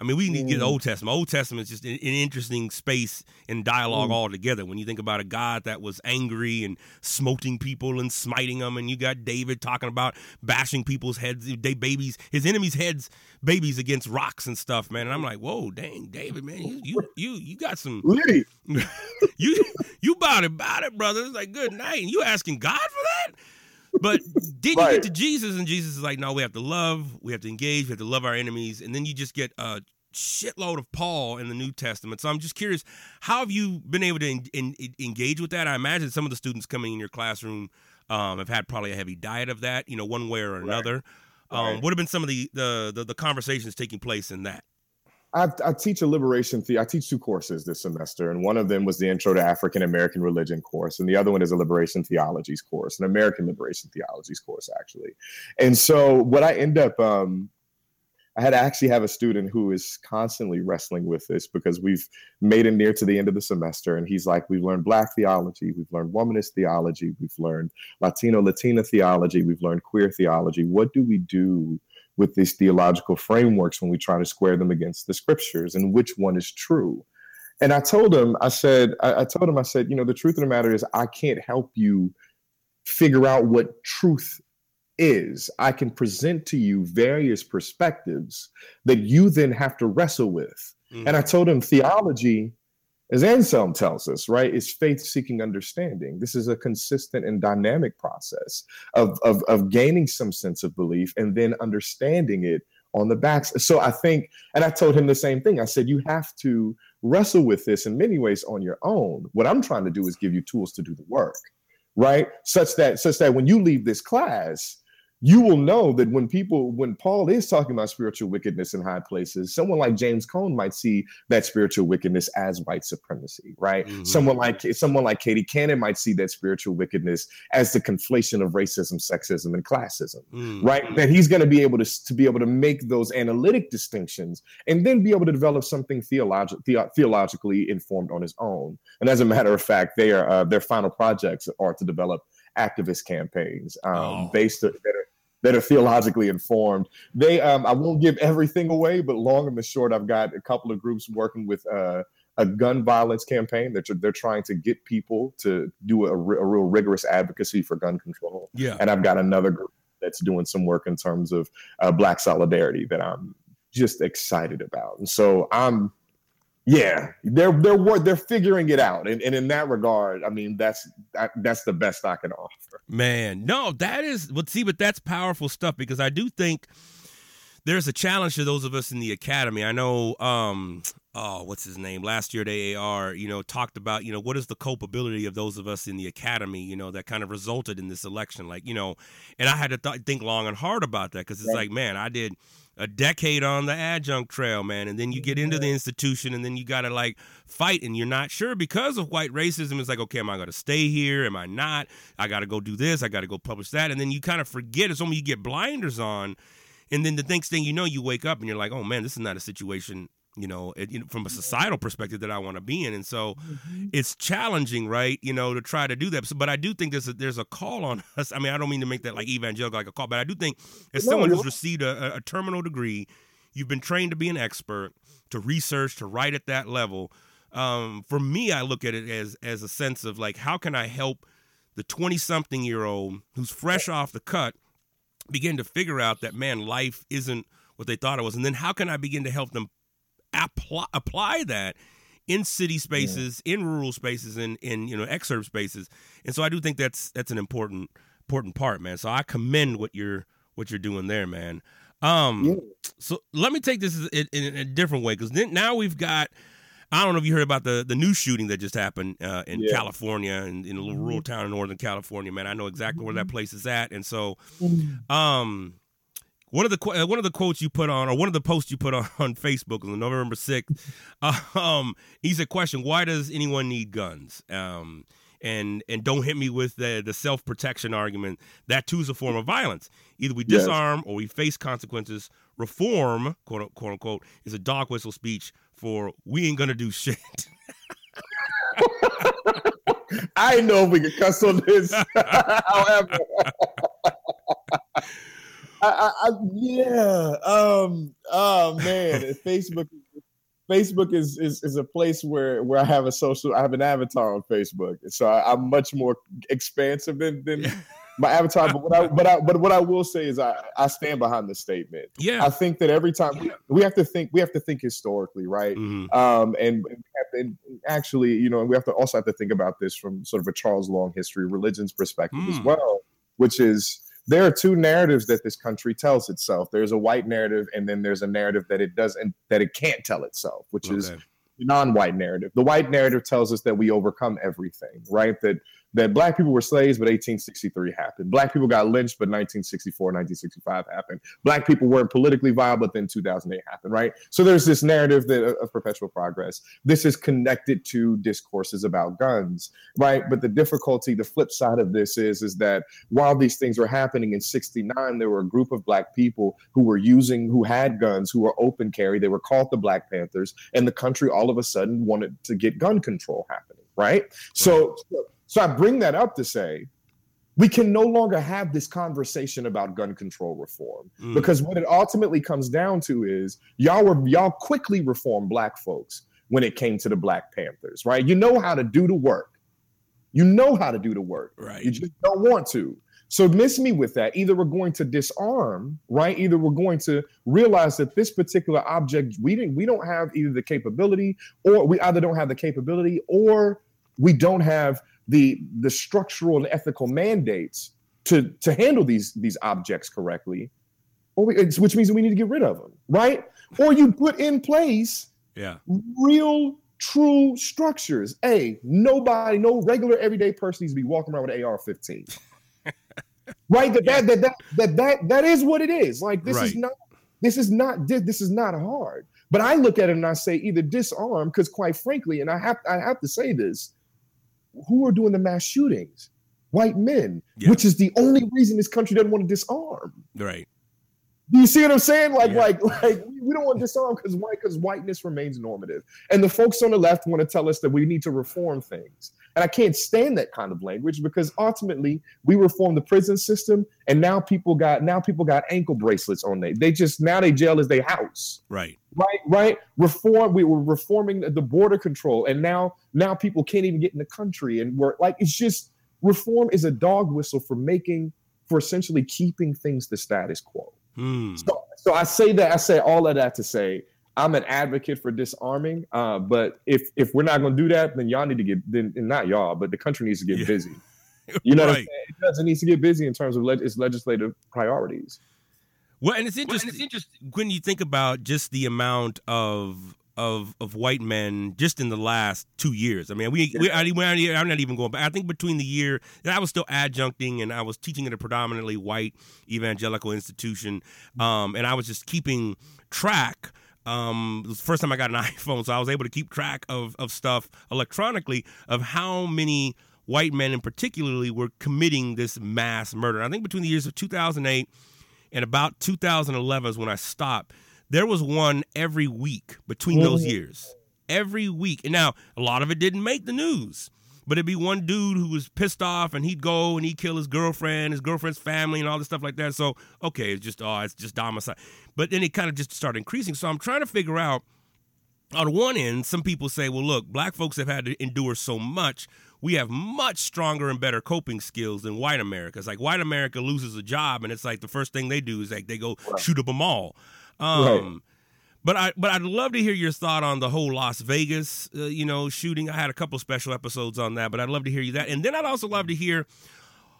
i mean we need to get old testament old testament is just an, interesting space in dialogue altogether when you think about a god that was angry and smoting people and smiting them and you got david talking about bashing people's heads they babies his enemies heads babies against rocks and stuff man and i'm like whoa dang david man you you you, you got some Liddy. you you about it, about it, brother. It's like good night. And you asking God for that? But then you get to Jesus, and Jesus is like, no, we have to love, we have to engage, we have to love our enemies, and then you just get a shitload of Paul in the New Testament. So I'm just curious, how have you been able to en- en- engage with that? I imagine some of the students coming in your classroom um, have had probably a heavy diet of that, you know, one way or another. Um, Right. What have been some of the, the the the conversations taking place in that? I, I teach a liberation. The, I teach two courses this semester, and one of them was the Intro to African American Religion course, and the other one is a Liberation Theologies course, an American Liberation Theologies course, actually. And so, what I end up, um, I had to actually have a student who is constantly wrestling with this because we've made it near to the end of the semester, and he's like, "We've learned Black theology, we've learned womanist theology, we've learned Latino Latina theology, we've learned queer theology. What do we do?" With these theological frameworks when we try to square them against the scriptures and which one is true. And I told him, I said, I, I told him, I said, you know, the truth of the matter is I can't help you figure out what truth is. I can present to you various perspectives that you then have to wrestle with. And I mm-hmm. told him theology, as Anselm tells us, right, is faith seeking understanding. This is a consistent and dynamic process of, of, of gaining some sense of belief and then understanding it on the backs. So I think, and I told him the same thing. I said, you have to wrestle with this in many ways on your own. What I'm trying to do is give you tools to do the work, right? Such that, such that when you leave this class, you will know that when people, when Paul is talking about spiritual wickedness in high places, someone like James Cone might see that spiritual wickedness as white supremacy, right? Mhm. Someone like someone like Katie Cannon might see that spiritual wickedness as the conflation of racism, sexism, and classism, Mm. right? That he's going to be able to to be able to make those analytic distinctions and then be able to develop something theologic, the, theologically informed on his own. And as a matter of fact, their uh, their final projects are to develop activist campaigns um, Oh. based that are that are theologically informed. They, um, I won't give everything away, but long and the short, I've got a couple of groups working with uh, a gun violence campaign. They're, they're trying to get people to do a, a real rigorous advocacy for gun control. Yeah. And I've got another group that's doing some work in terms of uh, Black solidarity that I'm just excited about. And so I'm, yeah, they're they're they're figuring it out, and, and in that regard, I mean that's that's the best I can offer. Man, no, that is. But see, but that's powerful stuff because I do think there's a challenge to those of us in the academy. I know, um, oh, what's his name? Last year at AAR, you know, talked about, you know, what is the culpability of those of us in the academy, you know, that kind of resulted in this election. Like, you know, and I had to th- think long and hard about that because it's right. like, man, I did a decade on the adjunct trail, man, and then you get into the institution and then you got to like fight and you're not sure because of white racism. It's like, okay, am I going to stay here? Am I not? I got to go do this. I got to go publish that. And then you kind of forget. It's only you get blinders on and then the next thing you know, you wake up and you're like, oh man, this is not a situation, you know, it, you know from a societal perspective that I want to be in. And so mm-hmm. it's challenging, right? You know, to try to do that. So, but I do think there's a, there's a call on us. I mean, I don't mean to make that like evangelical, like a call, but I do think as no, someone who's received a, a terminal degree, you've been trained to be an expert, to research, to write at that level. Um, for me, I look at it as as a sense of like, how can I help the 20 something year old who's fresh off the cut begin to figure out that man, life isn't what they thought it was, and then how can I begin to help them apply apply that in city spaces, yeah. in rural spaces, in in you know exurb spaces, and so I do think that's that's an important important part, man. So I commend what you're what you're doing there, man. Um, yeah. so let me take this in, in a different way because now we've got I don't know if you heard about the the new shooting that just happened uh, in yeah. California in, in a little rural mm-hmm. town in Northern California. Man, I know exactly where that mm-hmm. place is at, and so, mm-hmm. um, one of the uh, one of the quotes you put on, or one of the posts you put on, on Facebook on November sixth, um, he said, "Question: Why does anyone need guns?" Um, and and don't hit me with the the self protection argument. That too is a form of violence. Either we disarm yes. or we face consequences. Reform, quote, quote unquote, is a dog whistle speech for we ain't gonna do shit. I know if we can cuss on this. However, I, I, yeah. Um. Oh man, Facebook. Facebook is, is is a place where where I have a social. I have an avatar on Facebook, so I, am much more expansive than than my avatar. But what I but I but what I will say is I I stand behind the statement. Yeah, I think that every time we, we have to think we have to think historically, right? Mm-hmm. Um, and, and, actually, you know, we have to also have to think about this from sort of a Charles Long history, religions perspective mm. as well, which is there are two narratives that this country tells itself. There's a white narrative, and then there's a narrative that it doesn't that it can't tell itself, which okay. is non-white narrative. The white narrative tells us that we overcome everything, right? That that black people were slaves, but 1863 happened. Black people got lynched, but 1964, 1965 happened. Black people weren't politically viable, but then 2008 happened, right? So there's this narrative that, of perpetual progress. This is connected to discourses about guns, right? But the difficulty, the flip side of this is, is that while these things were happening in 69, there were a group of black people who were using, who had guns, who were open carry. They were called the Black Panthers, and the country all of a sudden wanted to get gun control happening, right? right. So, so so I bring that up to say we can no longer have this conversation about gun control reform mm. because what it ultimately comes down to is y'all were y'all quickly reformed black folks when it came to the Black Panthers, right? You know how to do the work. You know how to do the work. Right. You just don't want to. So miss me with that. Either we're going to disarm, right? Either we're going to realize that this particular object we didn't we don't have either the capability or we either don't have the capability or we don't have the the structural and ethical mandates to to handle these these objects correctly, or we, which means we need to get rid of them, right? Or you put in place yeah real true structures. A nobody, no regular everyday person needs to be walking around with an AR-15. right? That, yeah. that, that, that that that that is what it is. Like this right. is not this is not this is not hard. But I look at it and I say either disarm, because quite frankly, and I have I have to say this, who are doing the mass shootings? White men, yeah. which is the only reason this country doesn't want to disarm. Right. Do you see what I'm saying? Like, Yeah. like, like we don't want to disarm because why? Because whiteness remains normative, and the folks on the left want to tell us that we need to reform things. And I can't stand that kind of language because ultimately we reformed the prison system, and now people got now people got ankle bracelets on they. They just now they jail is their house Right. right right reform we were reforming the border control and now now people can't even get in the country and we're like it's just reform is a dog whistle for making for essentially keeping things the status quo Hmm. so, so i say that i say all of that to say i'm an advocate for disarming uh, but if if we're not going to do that then y'all need to get then and not y'all but the country needs to get Yeah. busy you know what I'm saying? it does it needs to get busy in terms of leg- its legislative priorities Well, and it's interesting, when you think about just the amount of of of white men just in the last two years. I mean, we, we I, we I'm not even going back. I think between the year that I was still adjuncting and I was teaching at a predominantly white evangelical institution, um, and I was just keeping track. Um, it was the first time I got an iPhone, so I was able to keep track of of stuff electronically of how many white men, in particularly, were committing this mass murder. I think between the years of 2008 and about 2011 is when I stopped. There was one every week between those years. Every week. And now, a lot of it didn't make the news, but it'd be one dude who was pissed off and he'd go and he'd kill his girlfriend, his girlfriend's family, and all this stuff like that. So, okay, it's just, oh, it's just homicide. But then it kind of just started increasing. So I'm trying to figure out on one end, some people say, well, look, black folks have had to endure so much. We have much stronger and better coping skills than white America. It's like white America loses a job, and it's like the first thing they do is like they go shoot up a mall. Um, Right. But I but I'd love to hear your thought on the whole Las Vegas, uh, you know, shooting. I had a couple special episodes on that, but I'd love to hear you that, and then I'd also love to hear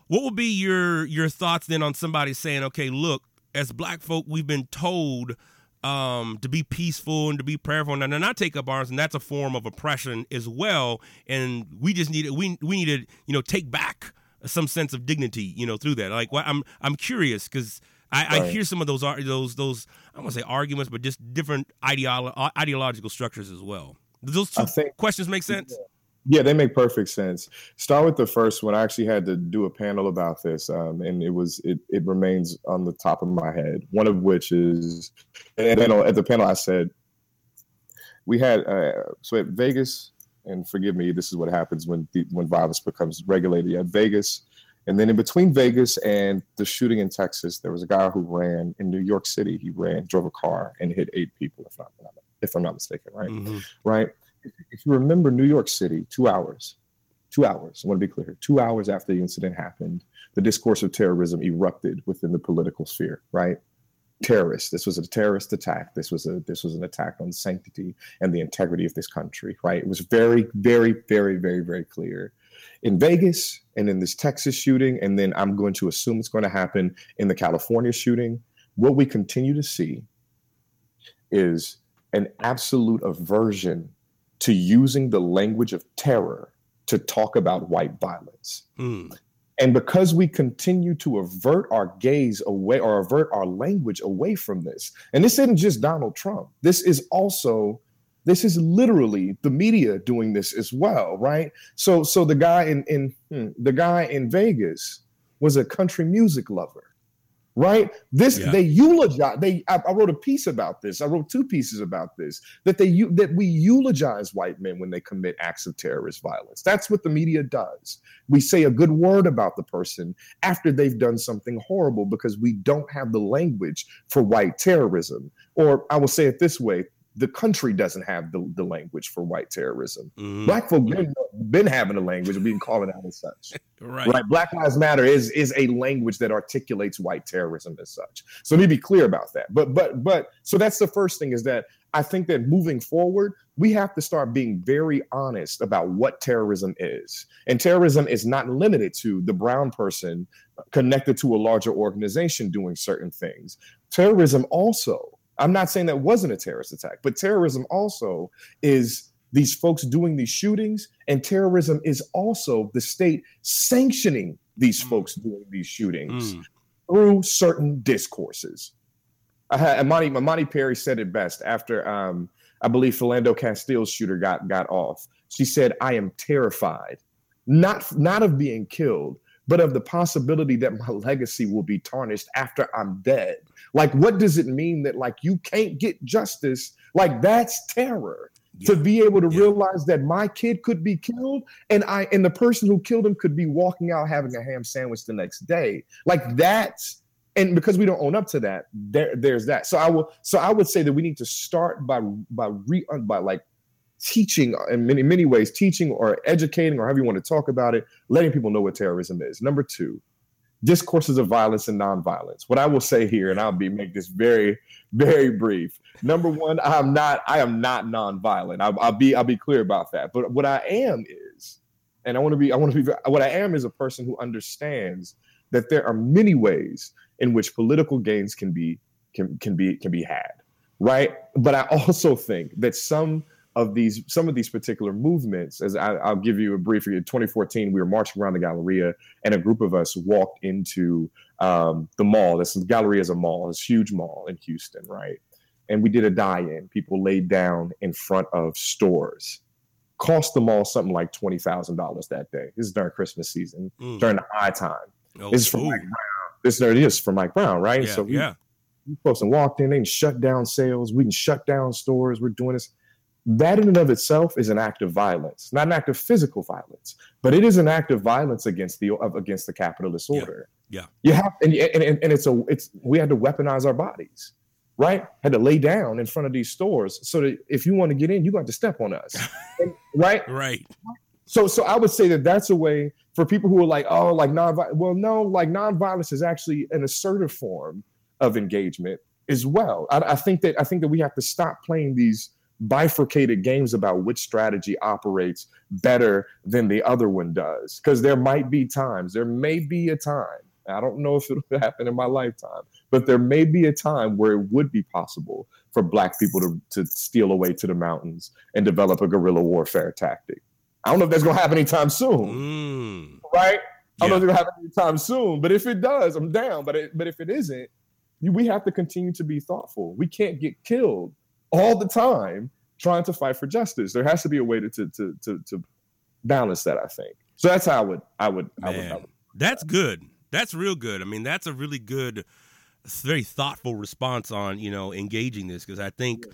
what would be your your thoughts then on somebody saying, okay, look, as black folk, we've been told um, to be peaceful and to be prayerful and to not take up arms, and that's a form of oppression as well. And we just need we we need to you know take back some sense of dignity, you know, through that. Like, what I'm I'm curious because. I, I hear some of those those those I don't want to say arguments, but just different ideolo- ideological structures as well. Do those two think- questions make sense? Yeah, they make perfect sense. Start with the first one. I actually had to do a panel about this, um, and it was it, it remains on the top of my head. One of which is, and then at the panel I said, we had uh, so at Vegas, and forgive me, this is what happens when the, when violence becomes regulated. At Vegas, and then in between Vegas and the shooting in Texas, there was a guy who ran in New York City. He ran, drove a car, and hit eight people, if not if I'm not mistaken, right? Mhm. right? If, if you remember New York City, two hours, two hours, I want to be clear, two hours after the incident happened, the discourse of terrorism erupted within the political sphere, right? Terrorists. This was a terrorist attack. This was a this was an attack on sanctity and the integrity of this country, right? It was very, very, very, very, very clear. In Vegas and in this Texas shooting, and then I'm going to assume it's going to happen in the California shooting, what we continue to see is an absolute aversion to using the language of terror to talk about white violence. Hmm. And because we continue to avert our gaze away or avert our language away from this, and this isn't just Donald Trump, this is also this is literally the media doing this as well, right? So so the guy in in hmm, the guy in Vegas was a country music lover. Right? This Yeah. they eulogize. They I, I wrote a piece about this. I wrote two pieces about this. That they that we eulogize white men when they commit acts of terrorist violence. That's what the media does. We say a good word about the person after they've done something horrible because we don't have the language for white terrorism. Or I will say it this way: the country doesn't have the, the language for white terrorism. Mhm. Black folk been, been having a language, we can call out as such. Right. Right. Black Lives Matter is is a language that articulates white terrorism as such. So let me be clear about that. But but but so that's the first thing is that I think that moving forward, we have to start being very honest about what terrorism is. And terrorism is not limited to the brown person connected to a larger organization doing certain things. Terrorism also, I'm not saying that wasn't a terrorist attack, but terrorism also is these folks doing these shootings, and terrorism is also the state sanctioning these Mm. folks doing these shootings Mm. through certain discourses. I had Imani, Imani Perry said it best after um, I believe Philando Castile's shooter got got off. She said, "I am terrified, not not of being killed, but of the possibility that my legacy will be tarnished after I'm dead." Like, what does it mean that like you can't get justice? Like that's terror. To be able to Yeah. realize that my kid could be killed and I and the person who killed him could be walking out having a ham sandwich the next day. Like that's and because we don't own up to that, there there's that. So I will so I would say that we need to start by by re by like teaching in many many ways teaching or educating or however you want to talk about it letting people know what terrorism is number two discourses of violence and nonviolence. What i will say here and i'll be make this very very brief. Number one i'm not i am not nonviolent. I'll, I'll be i'll be clear about that. But what i am is and i want to be i want to be what i am is a person who understands that there are many ways in which political gains can be can, can be can be had right? But i also think that some of these some of these particular movements as I, i'll give you a brief in 2014 we were marching around the galleria and a group of us walked into um, the mall this galleria is a mall this huge mall in houston right and we did a die-in people laid down in front of stores cost the mall something like $20000 that day this is during christmas season Mm. during the high time Oh, this is from ooh. Mike Brown. This there it is from Mike Brown, right? Yeah, so we, yeah. we folks and walked in, they can shut down sales, we can shut down stores, we're doing this. That in and of itself is an act of violence, not an act of physical violence, but it is an act of violence against the against the capitalist Yeah, order. yeah. you have and, and and it's a it's we had to weaponize our bodies, right? Had to lay down in front of these stores so that if you want to get in, you got to step on us, And- right? Right. So, so I would say that that's a way for people who are like, oh, like non. Well, no, like nonviolence is actually an assertive form of engagement as well. I, I think that I think that we have to stop playing these bifurcated games about which strategy operates better than the other one does, because there might be times, there may be a time. I don't know if it'll happen in my lifetime, but there may be a time where it would be possible for Black people to, to steal away to the mountains and develop a guerrilla warfare tactic. I don't know if that's gonna happen anytime soon, Mm. right? I don't know if it's gonna happen anytime soon, but if it does, I'm down. But it, but if it isn't, we have to continue to be thoughtful. We can't get killed all the time trying to fight for justice. There has to be a way to to to to, to balance that. I think. So that's how I would I would I would, I would that's good. That's real good. I mean, that's a really good, very thoughtful response on you know engaging this because I think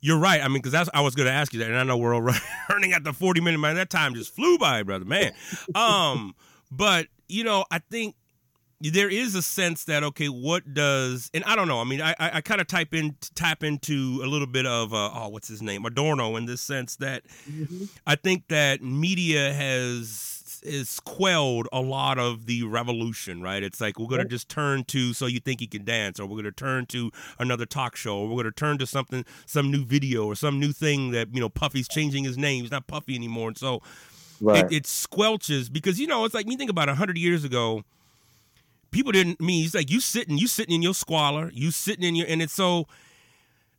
you're right. I mean, because that's I was going to ask you that, and I know we're all running at the 40 minute man. That time just flew by, brother, man. Um, but you know, I think there is a sense that okay, what does and I don't know. I mean, I I, I kind of type in tap into a little bit of uh, oh, what's his name, Adorno, in this sense that I think that media has is quelled a lot of the revolution, right? It's like we're going to just turn to so you think you can dance, or we're going to turn to another talk show, or we're going to turn to something, some new video, or some new thing that you know Puffy's changing his name. He's not Puffy anymore, and so right. it, it squelches because you know it's like you think about hundred years ago, people didn't I mean he's like you sitting, you sitting in your squalor, you sitting in your, and it's so.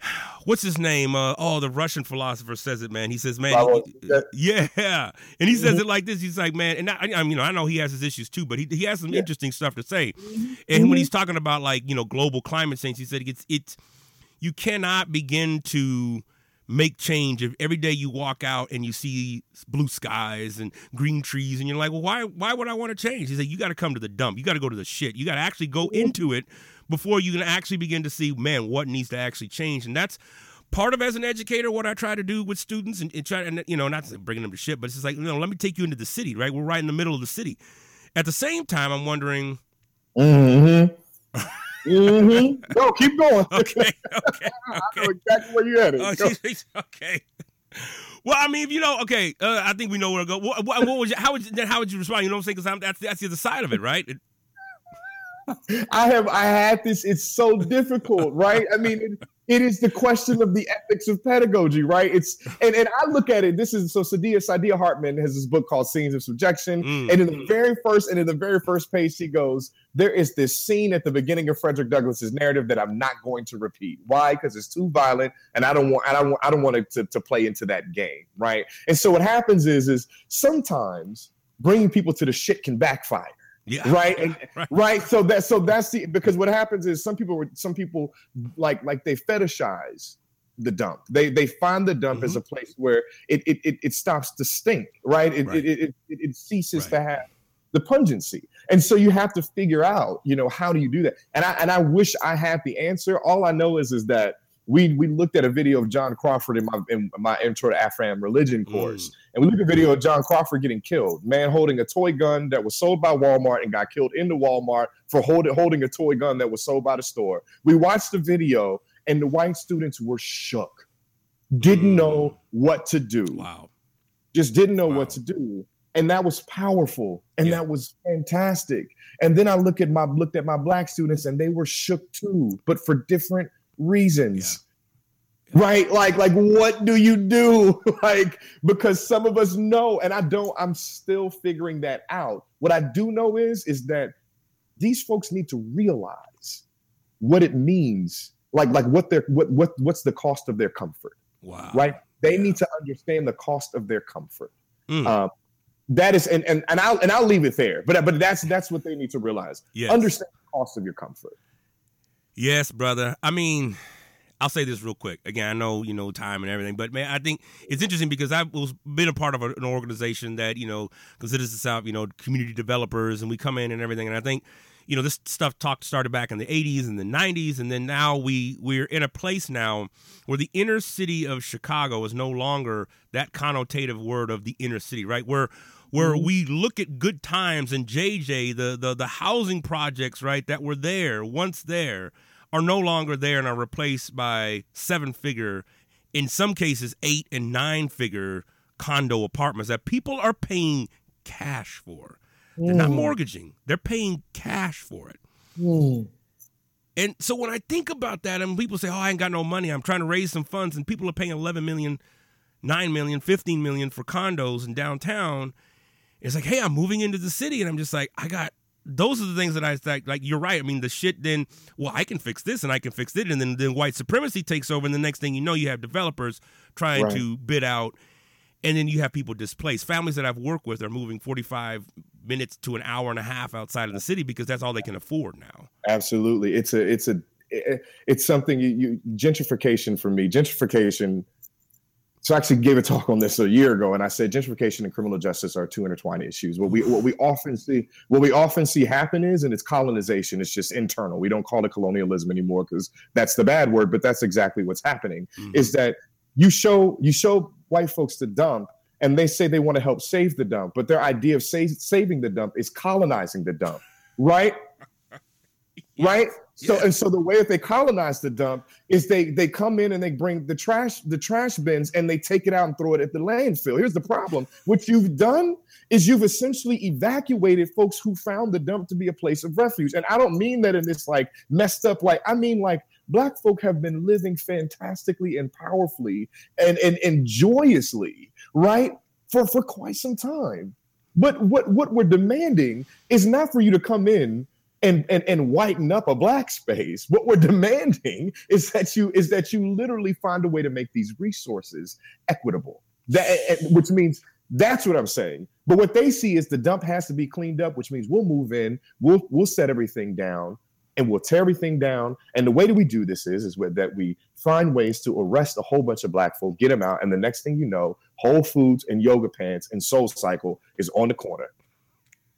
What's his name? Uh, oh, the Russian philosopher says it, man. He says, man, he- yeah, and he says mm-hmm. it like this. He's like, man, and I, I mean, you know, I know he has his issues too, but he, he has some interesting stuff to say. Mm-hmm. And when mm-hmm. he's talking about like you know global climate change, he said it's it's you cannot begin to make change if every day you walk out and you see blue skies and green trees and you're like, well, why why would I want to change? He said, you got to come to the dump. You got to go to the shit. You got to actually go into it before you can actually begin to see, man, what needs to actually change. And that's part of as an educator what I try to do with students and, and try and you know not bringing them to shit, but it's just like you know let me take you into the city, right? We're right in the middle of the city. At the same time, I'm wondering, Mm-hmm. mm-hmm. No, keep going. okay, okay, I know exactly where you're headed. Oh, Go. she's- okay. Well, I mean, if you know, okay, uh, I think we know where to go. What, what, what was you, how would you, then how would you respond? You know what I'm saying? Because that's that's the other side of it, right? It- I have I had this. It's so difficult, right? I mean, it, it is the question of the ethics of pedagogy, right? It's and, and I look at it. This is so Saidiya Saidiya Hartman has this book called Scenes of Subjection, Mm. and in the very first and in the very first page, she goes, "There is this scene at the beginning of Frederick Douglass's narrative that I'm not going to repeat. Why? Because it's too violent, and I don't want I don't want I don't want it to, to play into that game, right? And so what happens is is sometimes bringing people to the shit can backfire yeah, right and, Right. right so that so that's the because what happens is some people were some people like like they fetishize the dump they they find the dump as mm-hmm. a place where it it, it, it stops to stink right it, Right. It, it, it, it ceases Right. to have the pungency And so you have to figure out, you know, how do you do that? And I and I wish I had the answer. All I know is is that we we looked at a video of John Crawford in my in my intro to Afram religion course, mm. and we looked at a video of John Crawford getting killed. Man holding a toy gun that was sold by Walmart and got killed in the Walmart for holding holding a toy gun that was sold by the store. We watched the video, and the white students were shook, didn't mm. know what to do. Wow, just didn't know wow. what to do and that was powerful and yeah. that was fantastic and then i look at my looked at my black students and they were shook too but for different reasons. Yeah. Right? Like, like what do you do? like, because some of us know, and I don't, I'm still figuring that out. What I do know is, is that these folks need to realize what it means, like, like what their what what what's the cost of their comfort. Wow. Right? They yeah. need to understand the cost of their comfort. Mm. Um, that is and, and and I'll and I'll leave it there. But but that's that's what they need to realize. Yes. Understand the cost of your comfort. Yes, brother. I mean, I'll say this real quick. Again, I know you know time and everything, but man, I think it's interesting because I've was been a part of an organization that you know considers itself you know community developers, and we come in and everything. And I think you know this stuff talk started back in the 80s and the 90s, and then now we we're in a place now where the inner city of Chicago is no longer that connotative word of the inner city, right? Where where mm-hmm. we look at good times and JJ, the the the housing projects, right, that were there once there are no longer there and are replaced by seven figure, in some cases, eight and nine figure condo apartments that people are paying cash for. Mm. They're not mm. mortgaging, they're paying cash for it. Mm. And so when I think about that, and people say, Oh, I ain't got no money, I'm trying to raise some funds, and people are paying 11 million, 9 million, 15 million for condos in downtown. It's like, hey, I'm moving into the city, and I'm just like, I got those are the things that I think. Like you're right. I mean, the shit. Then, well, I can fix this and I can fix it, and then then white supremacy takes over, and the next thing you know, you have developers trying right. to bid out, and then you have people displaced. Families that I've worked with are moving 45 minutes to an hour and a half outside of the city because that's all they can afford now. Absolutely, it's a it's a it's something you, you gentrification for me. Gentrification so I actually gave a talk on this a year ago, and I said gentrification and criminal justice are two intertwined issues. What we what we often see what we often see happen is, and it's colonization. It's just internal. We don't call it colonialism anymore because that's the bad word, but that's exactly what's happening. Mm-hmm. Is that you show you show white folks the dump, and they say they want to help save the dump, but their idea of sa- saving the dump is colonizing the dump, right? right? So yeah. and so the way that they colonize the dump is they they come in and they bring the trash the trash bins and they take it out and throw it at the landfill. Here's the problem: what you've done is you've essentially evacuated folks who found the dump to be a place of refuge. And I don't mean that in this like messed up like I mean like black folk have been living fantastically and powerfully and and, and joyously right for for quite some time. But what what we're demanding is not for you to come in and, and and whiten up a black space. What we're demanding is that you is that you literally find a way to make these resources equitable. That which means that's what I'm saying. But what they see is the dump has to be cleaned up, which means we'll move in, we'll we'll set everything down, and we'll tear everything down. And the way that we do this is is that we find ways to arrest a whole bunch of black folk, get them out, and the next thing you know, Whole Foods and Yoga Pants and Soul Cycle is on the corner.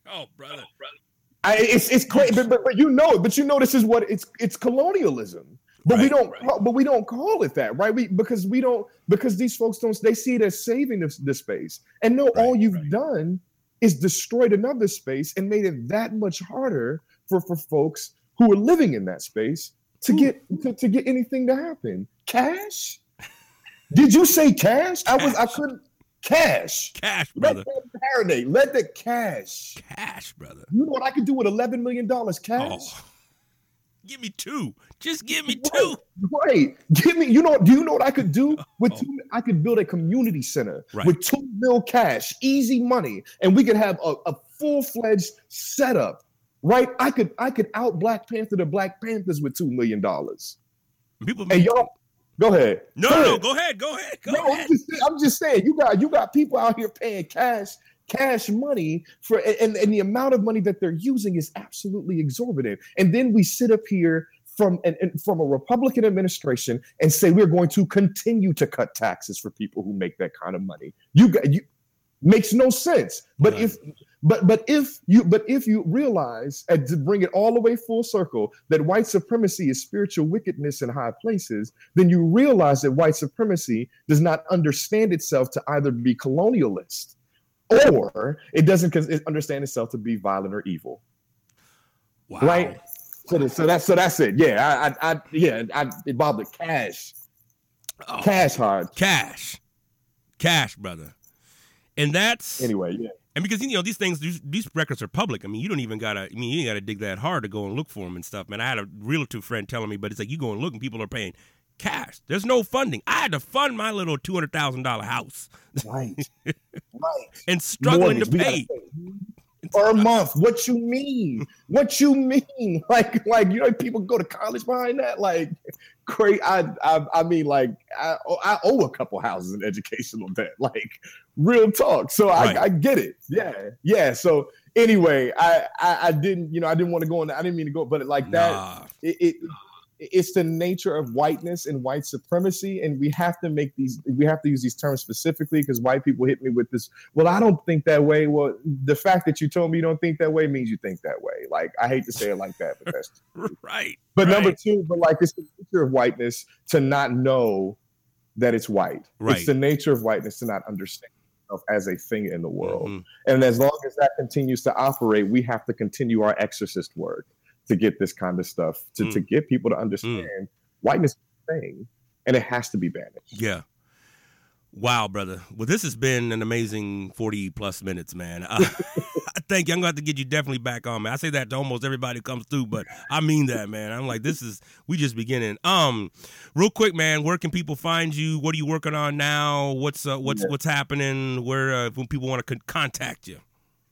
Oh, brother. Brother. I, it's it's crazy, but, but, but you know, it. but you know, this is what it's it's colonialism. But right, we don't, right. but we don't call it that, right? We because we don't because these folks don't. They see it as saving this, this space, and no, right, all you've done is destroyed another space and made it that much harder for for folks who are living in that space to Ooh. get to, to get anything to happen. Cash? Did you say cash? cash. I was I couldn't. Cash. Cash, brother. Let that marinate. Let the cash. Cash, brother. You know what I could do with $11 million cash? Oh. Give me two. Just give me two. Right. Give me, you know, do you know what I could do with oh. two? I could build a community center right. with two mil cash, easy money, and we could have a, a full-fledged setup. Right? I could I could out Black Panther the Black Panthers with two million dollars. People and y'all Go ahead. No, go no, ahead. go ahead. Go ahead. Go no, ahead. I'm just, I'm just saying, you got you got people out here paying cash cash money for and, and the amount of money that they're using is absolutely exorbitant. And then we sit up here from an, from a Republican administration and say we're going to continue to cut taxes for people who make that kind of money. You got you makes no sense. But right. if But but if you but if you realize and to bring it all the way full circle that white supremacy is spiritual wickedness in high places, then you realize that white supremacy does not understand itself to either be colonialist or it doesn't understand itself to be violent or evil. Wow. Right? So, so that's so that's it. Yeah, I, I, I yeah, I involved the cash, Oh, cash hard. cash, cash, brother. And that's Anyway, yeah, And because you know these things, these, these records are public. I mean, you don't even gotta. I mean, you ain't gotta dig that hard to go and look for them and stuff. Man, I had a realtor friend telling me, but it's like you go and look, and people are paying cash. There's no funding. I had to fund my little two hundred thousand dollar house right, right. and struggling Mortgage, to pay. gotta pay. month. What you mean? What you mean? Like, like you know, people go to college behind that. Like, great. I, I, I mean, like, I, I owe a couple houses in educational debt. Like, real talk. So Right. I, I get it. Yeah, yeah. So anyway, I, I, I didn't, you know, I didn't want to go on. I didn't mean to go, but like that. Nah. it, it it's the nature of whiteness and white supremacy and we have to make these we have to use these terms specifically because white people hit me with this well i don't think that way well the fact that you told me you don't think that way means you think that way like i hate to say it like that but that's Right. but number two but like it's the nature of whiteness to not know that it's white Right. it's the nature of whiteness to not understand itself as a thing in the world Mhm. and as long as that continues to operate, we have to continue our exorcist work to get this kind of stuff to, Mm. to get people to understand whiteness is a thing and it has to be banished. Yeah. Wow, brother. Well, this has been an amazing 40 plus minutes, man. Uh, thank you. I'm going to have to get you definitely back on, man. I say that to almost everybody who comes through, but I mean that, man. I'm like, this is, we just beginning. Um, real quick, man, where can people find you? What are you working on now? What's, uh, what's, Yeah. what's happening? Where, uh, when people want to con- contact you?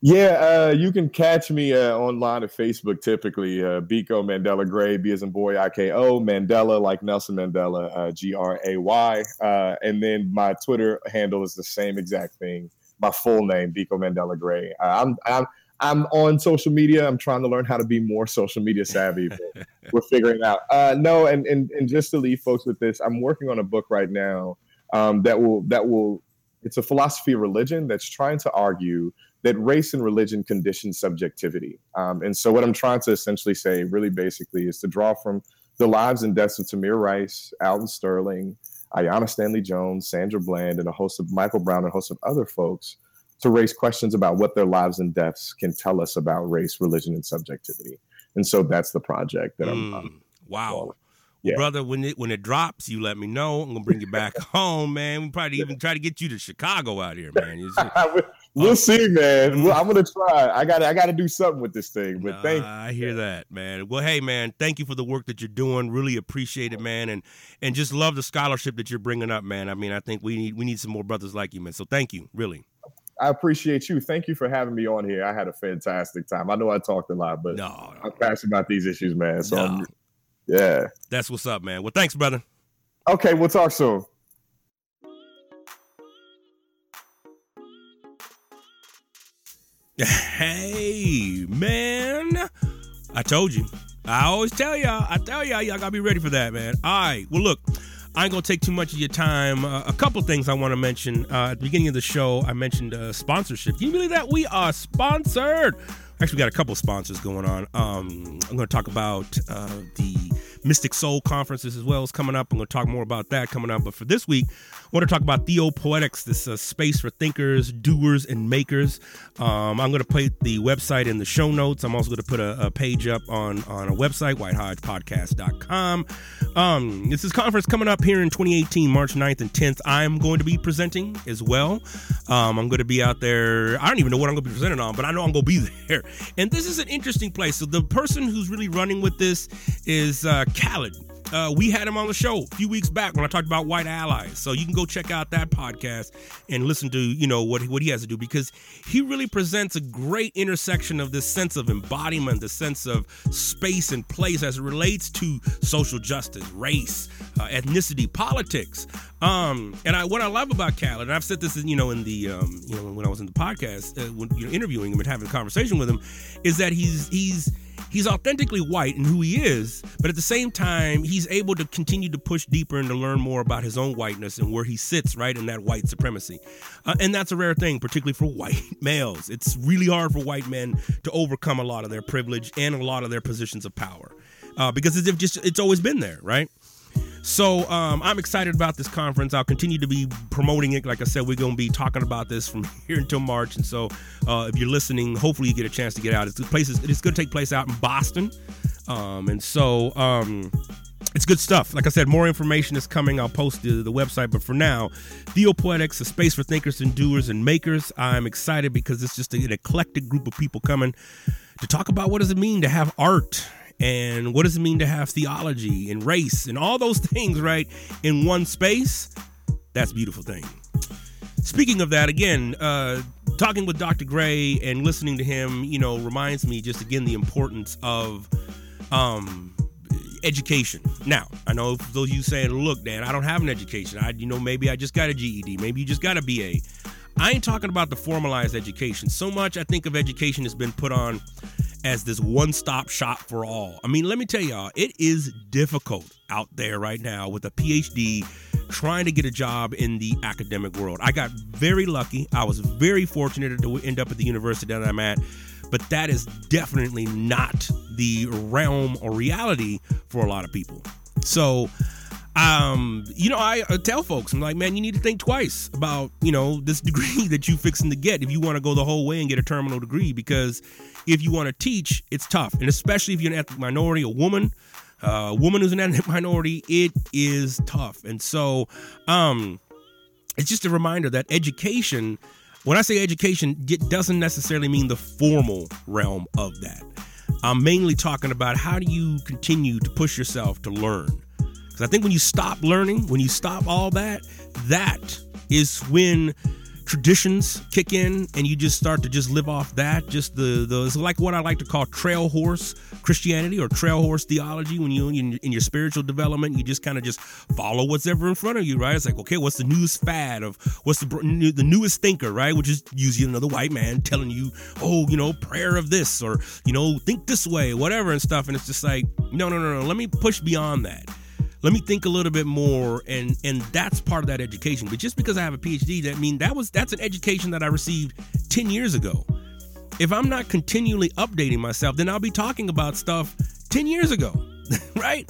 Yeah, uh, you can catch me uh, online at Facebook typically. Uh, Biko Mandela Gray, B as in boy, I K O, Mandela like Nelson Mandela, uh, G R A Y. Uh, and then my Twitter handle is the same exact thing. My full name, Biko Mandela Gray. Uh, I'm, I'm, I'm on social media. I'm trying to learn how to be more social media savvy. But we're figuring it out. Uh, no, and, and and just to leave folks with this, I'm working on a book right now um, that will that will. It's a philosophy of religion that's trying to argue that race and religion condition subjectivity. Um, and so, what I'm trying to essentially say, really basically, is to draw from the lives and deaths of Tamir Rice, Alton Sterling, Aiyana Stanley Jones, Sandra Bland, and a host of Michael Brown and a host of other folks to raise questions about what their lives and deaths can tell us about race, religion, and subjectivity. And so that's the project that I'm, I'm Mm, wow. Well, Well, yeah. brother, when it when it drops, you let me know. I'm gonna bring you back home, man. We probably even try to get you to Chicago out here, man. we'll uh, see, man. Well, I'm gonna try. I got. I got to do something with this thing. But Nah, thank. I hear that, man. Well, hey, man, thank you for the work that you're doing. Really appreciate it, man, and and just love the scholarship that you're bringing up, man. I mean, I think we need we need some more brothers like you, man. So thank you, really. I appreciate you. Thank you for having me on here. I had a fantastic time. I know I talked a lot, but No, I'm passionate about these issues, man. So no, yeah. that's what's up, man. Well, thanks, brother. Okay, we'll talk soon. Hey, man. I told you. I always tell y'all. I tell y'all, y'all gotta be ready for that, man. All right. Well, look, I ain't gonna take too much of your time. Uh, a couple things I want to mention. Uh, at the beginning of the show, I mentioned uh, sponsorship. Can you believe that we are sponsored? Actually, we got a couple sponsors going on. Um, I'm gonna talk about uh, the Mystic Soul conferences as well as coming up. I'm to talk more about that coming up. But for this week, I want to talk about Theopoetics, this uh, space for thinkers, doers, and makers. Um, I'm going to put the website in the show notes. I'm also going to put a, a page up on, on a website, whitehodgepodcast.com. Um, this is conference coming up here in 2018, March 9th and 10th. I'm going to be presenting as well. Um, I'm going to be out there. I don't even know what I'm going to be presenting on, but I know I'm going to be there. And this is an interesting place. So the person who's really running with this is uh, Callid. Uh, we had him on the show a few weeks back when I talked about white allies. So you can go check out that podcast and listen to you know what what he has to do because he really presents a great intersection of this sense of embodiment, the sense of space and place as it relates to social justice, race, uh, ethnicity, politics. Um, and I what I love about Callid, and I've said this you know in the um, you know when I was in the podcast uh, when you know interviewing him and having a conversation with him, is that he's he's he's authentically white in who he is, but at the same time, he's able to continue to push deeper and to learn more about his own whiteness and where he sits right in that white supremacy. Uh, and that's a rare thing, particularly for white males. It's really hard for white men to overcome a lot of their privilege and a lot of their positions of power uh, because it's just it's always been there, right? So um, I'm excited about this conference. I'll continue to be promoting it. Like I said, we're going to be talking about this from here until March. And so uh, if you're listening, hopefully you get a chance to get out. It's places. It's going to take place out in Boston. Um, and so um, it's good stuff. Like I said, more information is coming. I'll post the, the website. But for now, Theopoetics, a space for thinkers and doers and makers. I'm excited because it's just an eclectic group of people coming to talk about what does it mean to have art and what does it mean to have theology and race and all those things right in one space? That's beautiful thing. Speaking of that again uh, talking with dr gray and listening to him you know reminds me just again the importance of um, education. Now i know those of you saying look dan i don't have an education. I you know maybe i just got a ged maybe you just got a ba i ain't talking about the formalized education. So much i think of education has been put on as this one stop shop for all. I mean, let me tell y'all, it is difficult out there right now with a PhD trying to get a job in the academic world. I got very lucky. I was very fortunate to end up at the university that I'm at, but that is definitely not the realm or reality for a lot of people. So, um, you know, I tell folks, I'm like, man, you need to think twice about, you know, this degree that you fixing to get if you want to go the whole way and get a terminal degree because if you want to teach, it's tough. And especially if you're an ethnic minority, a woman, uh, a woman who's an ethnic minority, it is tough. And so um, it's just a reminder that education, when I say education, it doesn't necessarily mean the formal realm of that. I'm mainly talking about how do you continue to push yourself to learn. Because I think when you stop learning, when you stop all that, that is when traditions kick in and you just start to just live off that. Just the the like what i like to call trail horse christianity or trail horse theology. When you in, in your spiritual development you just kind of just follow what's ever in front of you right? It's like okay what's the newest fad of what's the the newest thinker right? Which is usually another white man telling you oh you know prayer of this or you know think this way whatever and stuff. And it's just like no no no no let me push beyond that let me think a little bit more and and that's part of that education. But just because i have a phd that mean that was that's an education that i received 10 years ago. If i'm not continually updating myself then i'll be talking about stuff 10 years ago right?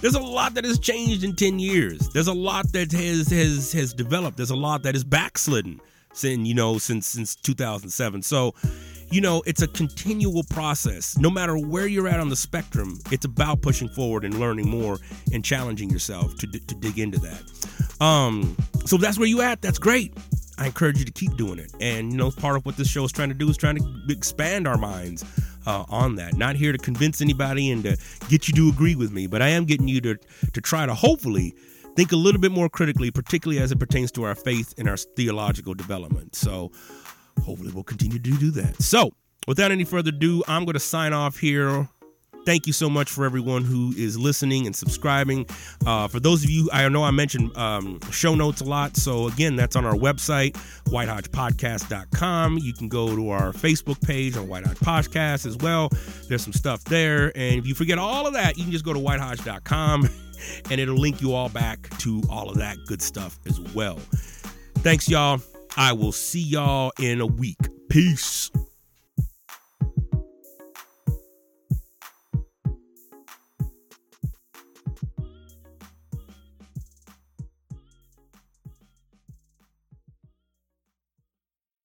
There's a lot that has changed in 10 years. There's a lot that has has has developed. There's a lot that is backslidden since you know since since 2007 so you know, it's a continual process. No matter where you're at on the spectrum, it's about pushing forward and learning more and challenging yourself to, to dig into that. Um, so that's where you at. That's great. I encourage you to keep doing it. And, you know, part of what this show is trying to do is trying to expand our minds uh, on that. Not here to convince anybody and to get you to agree with me, but I am getting you to, to try to hopefully think a little bit more critically, particularly as it pertains to our faith and our theological development. So, hopefully we'll continue to do that. So, without any further ado, I'm going to sign off here. Thank you so much for everyone who is listening and subscribing. Uh, for those of you, I know I mentioned um, show notes a lot. So, again, that's on our website, whitehodgepodcast.com. You can go to our Facebook page on White Hodge Podcast as well. There's some stuff there. And if you forget all of that, you can just go to whitehodge.com and it'll link you all back to all of that good stuff as well. Thanks, y'all. I will see y'all in a week. Peace.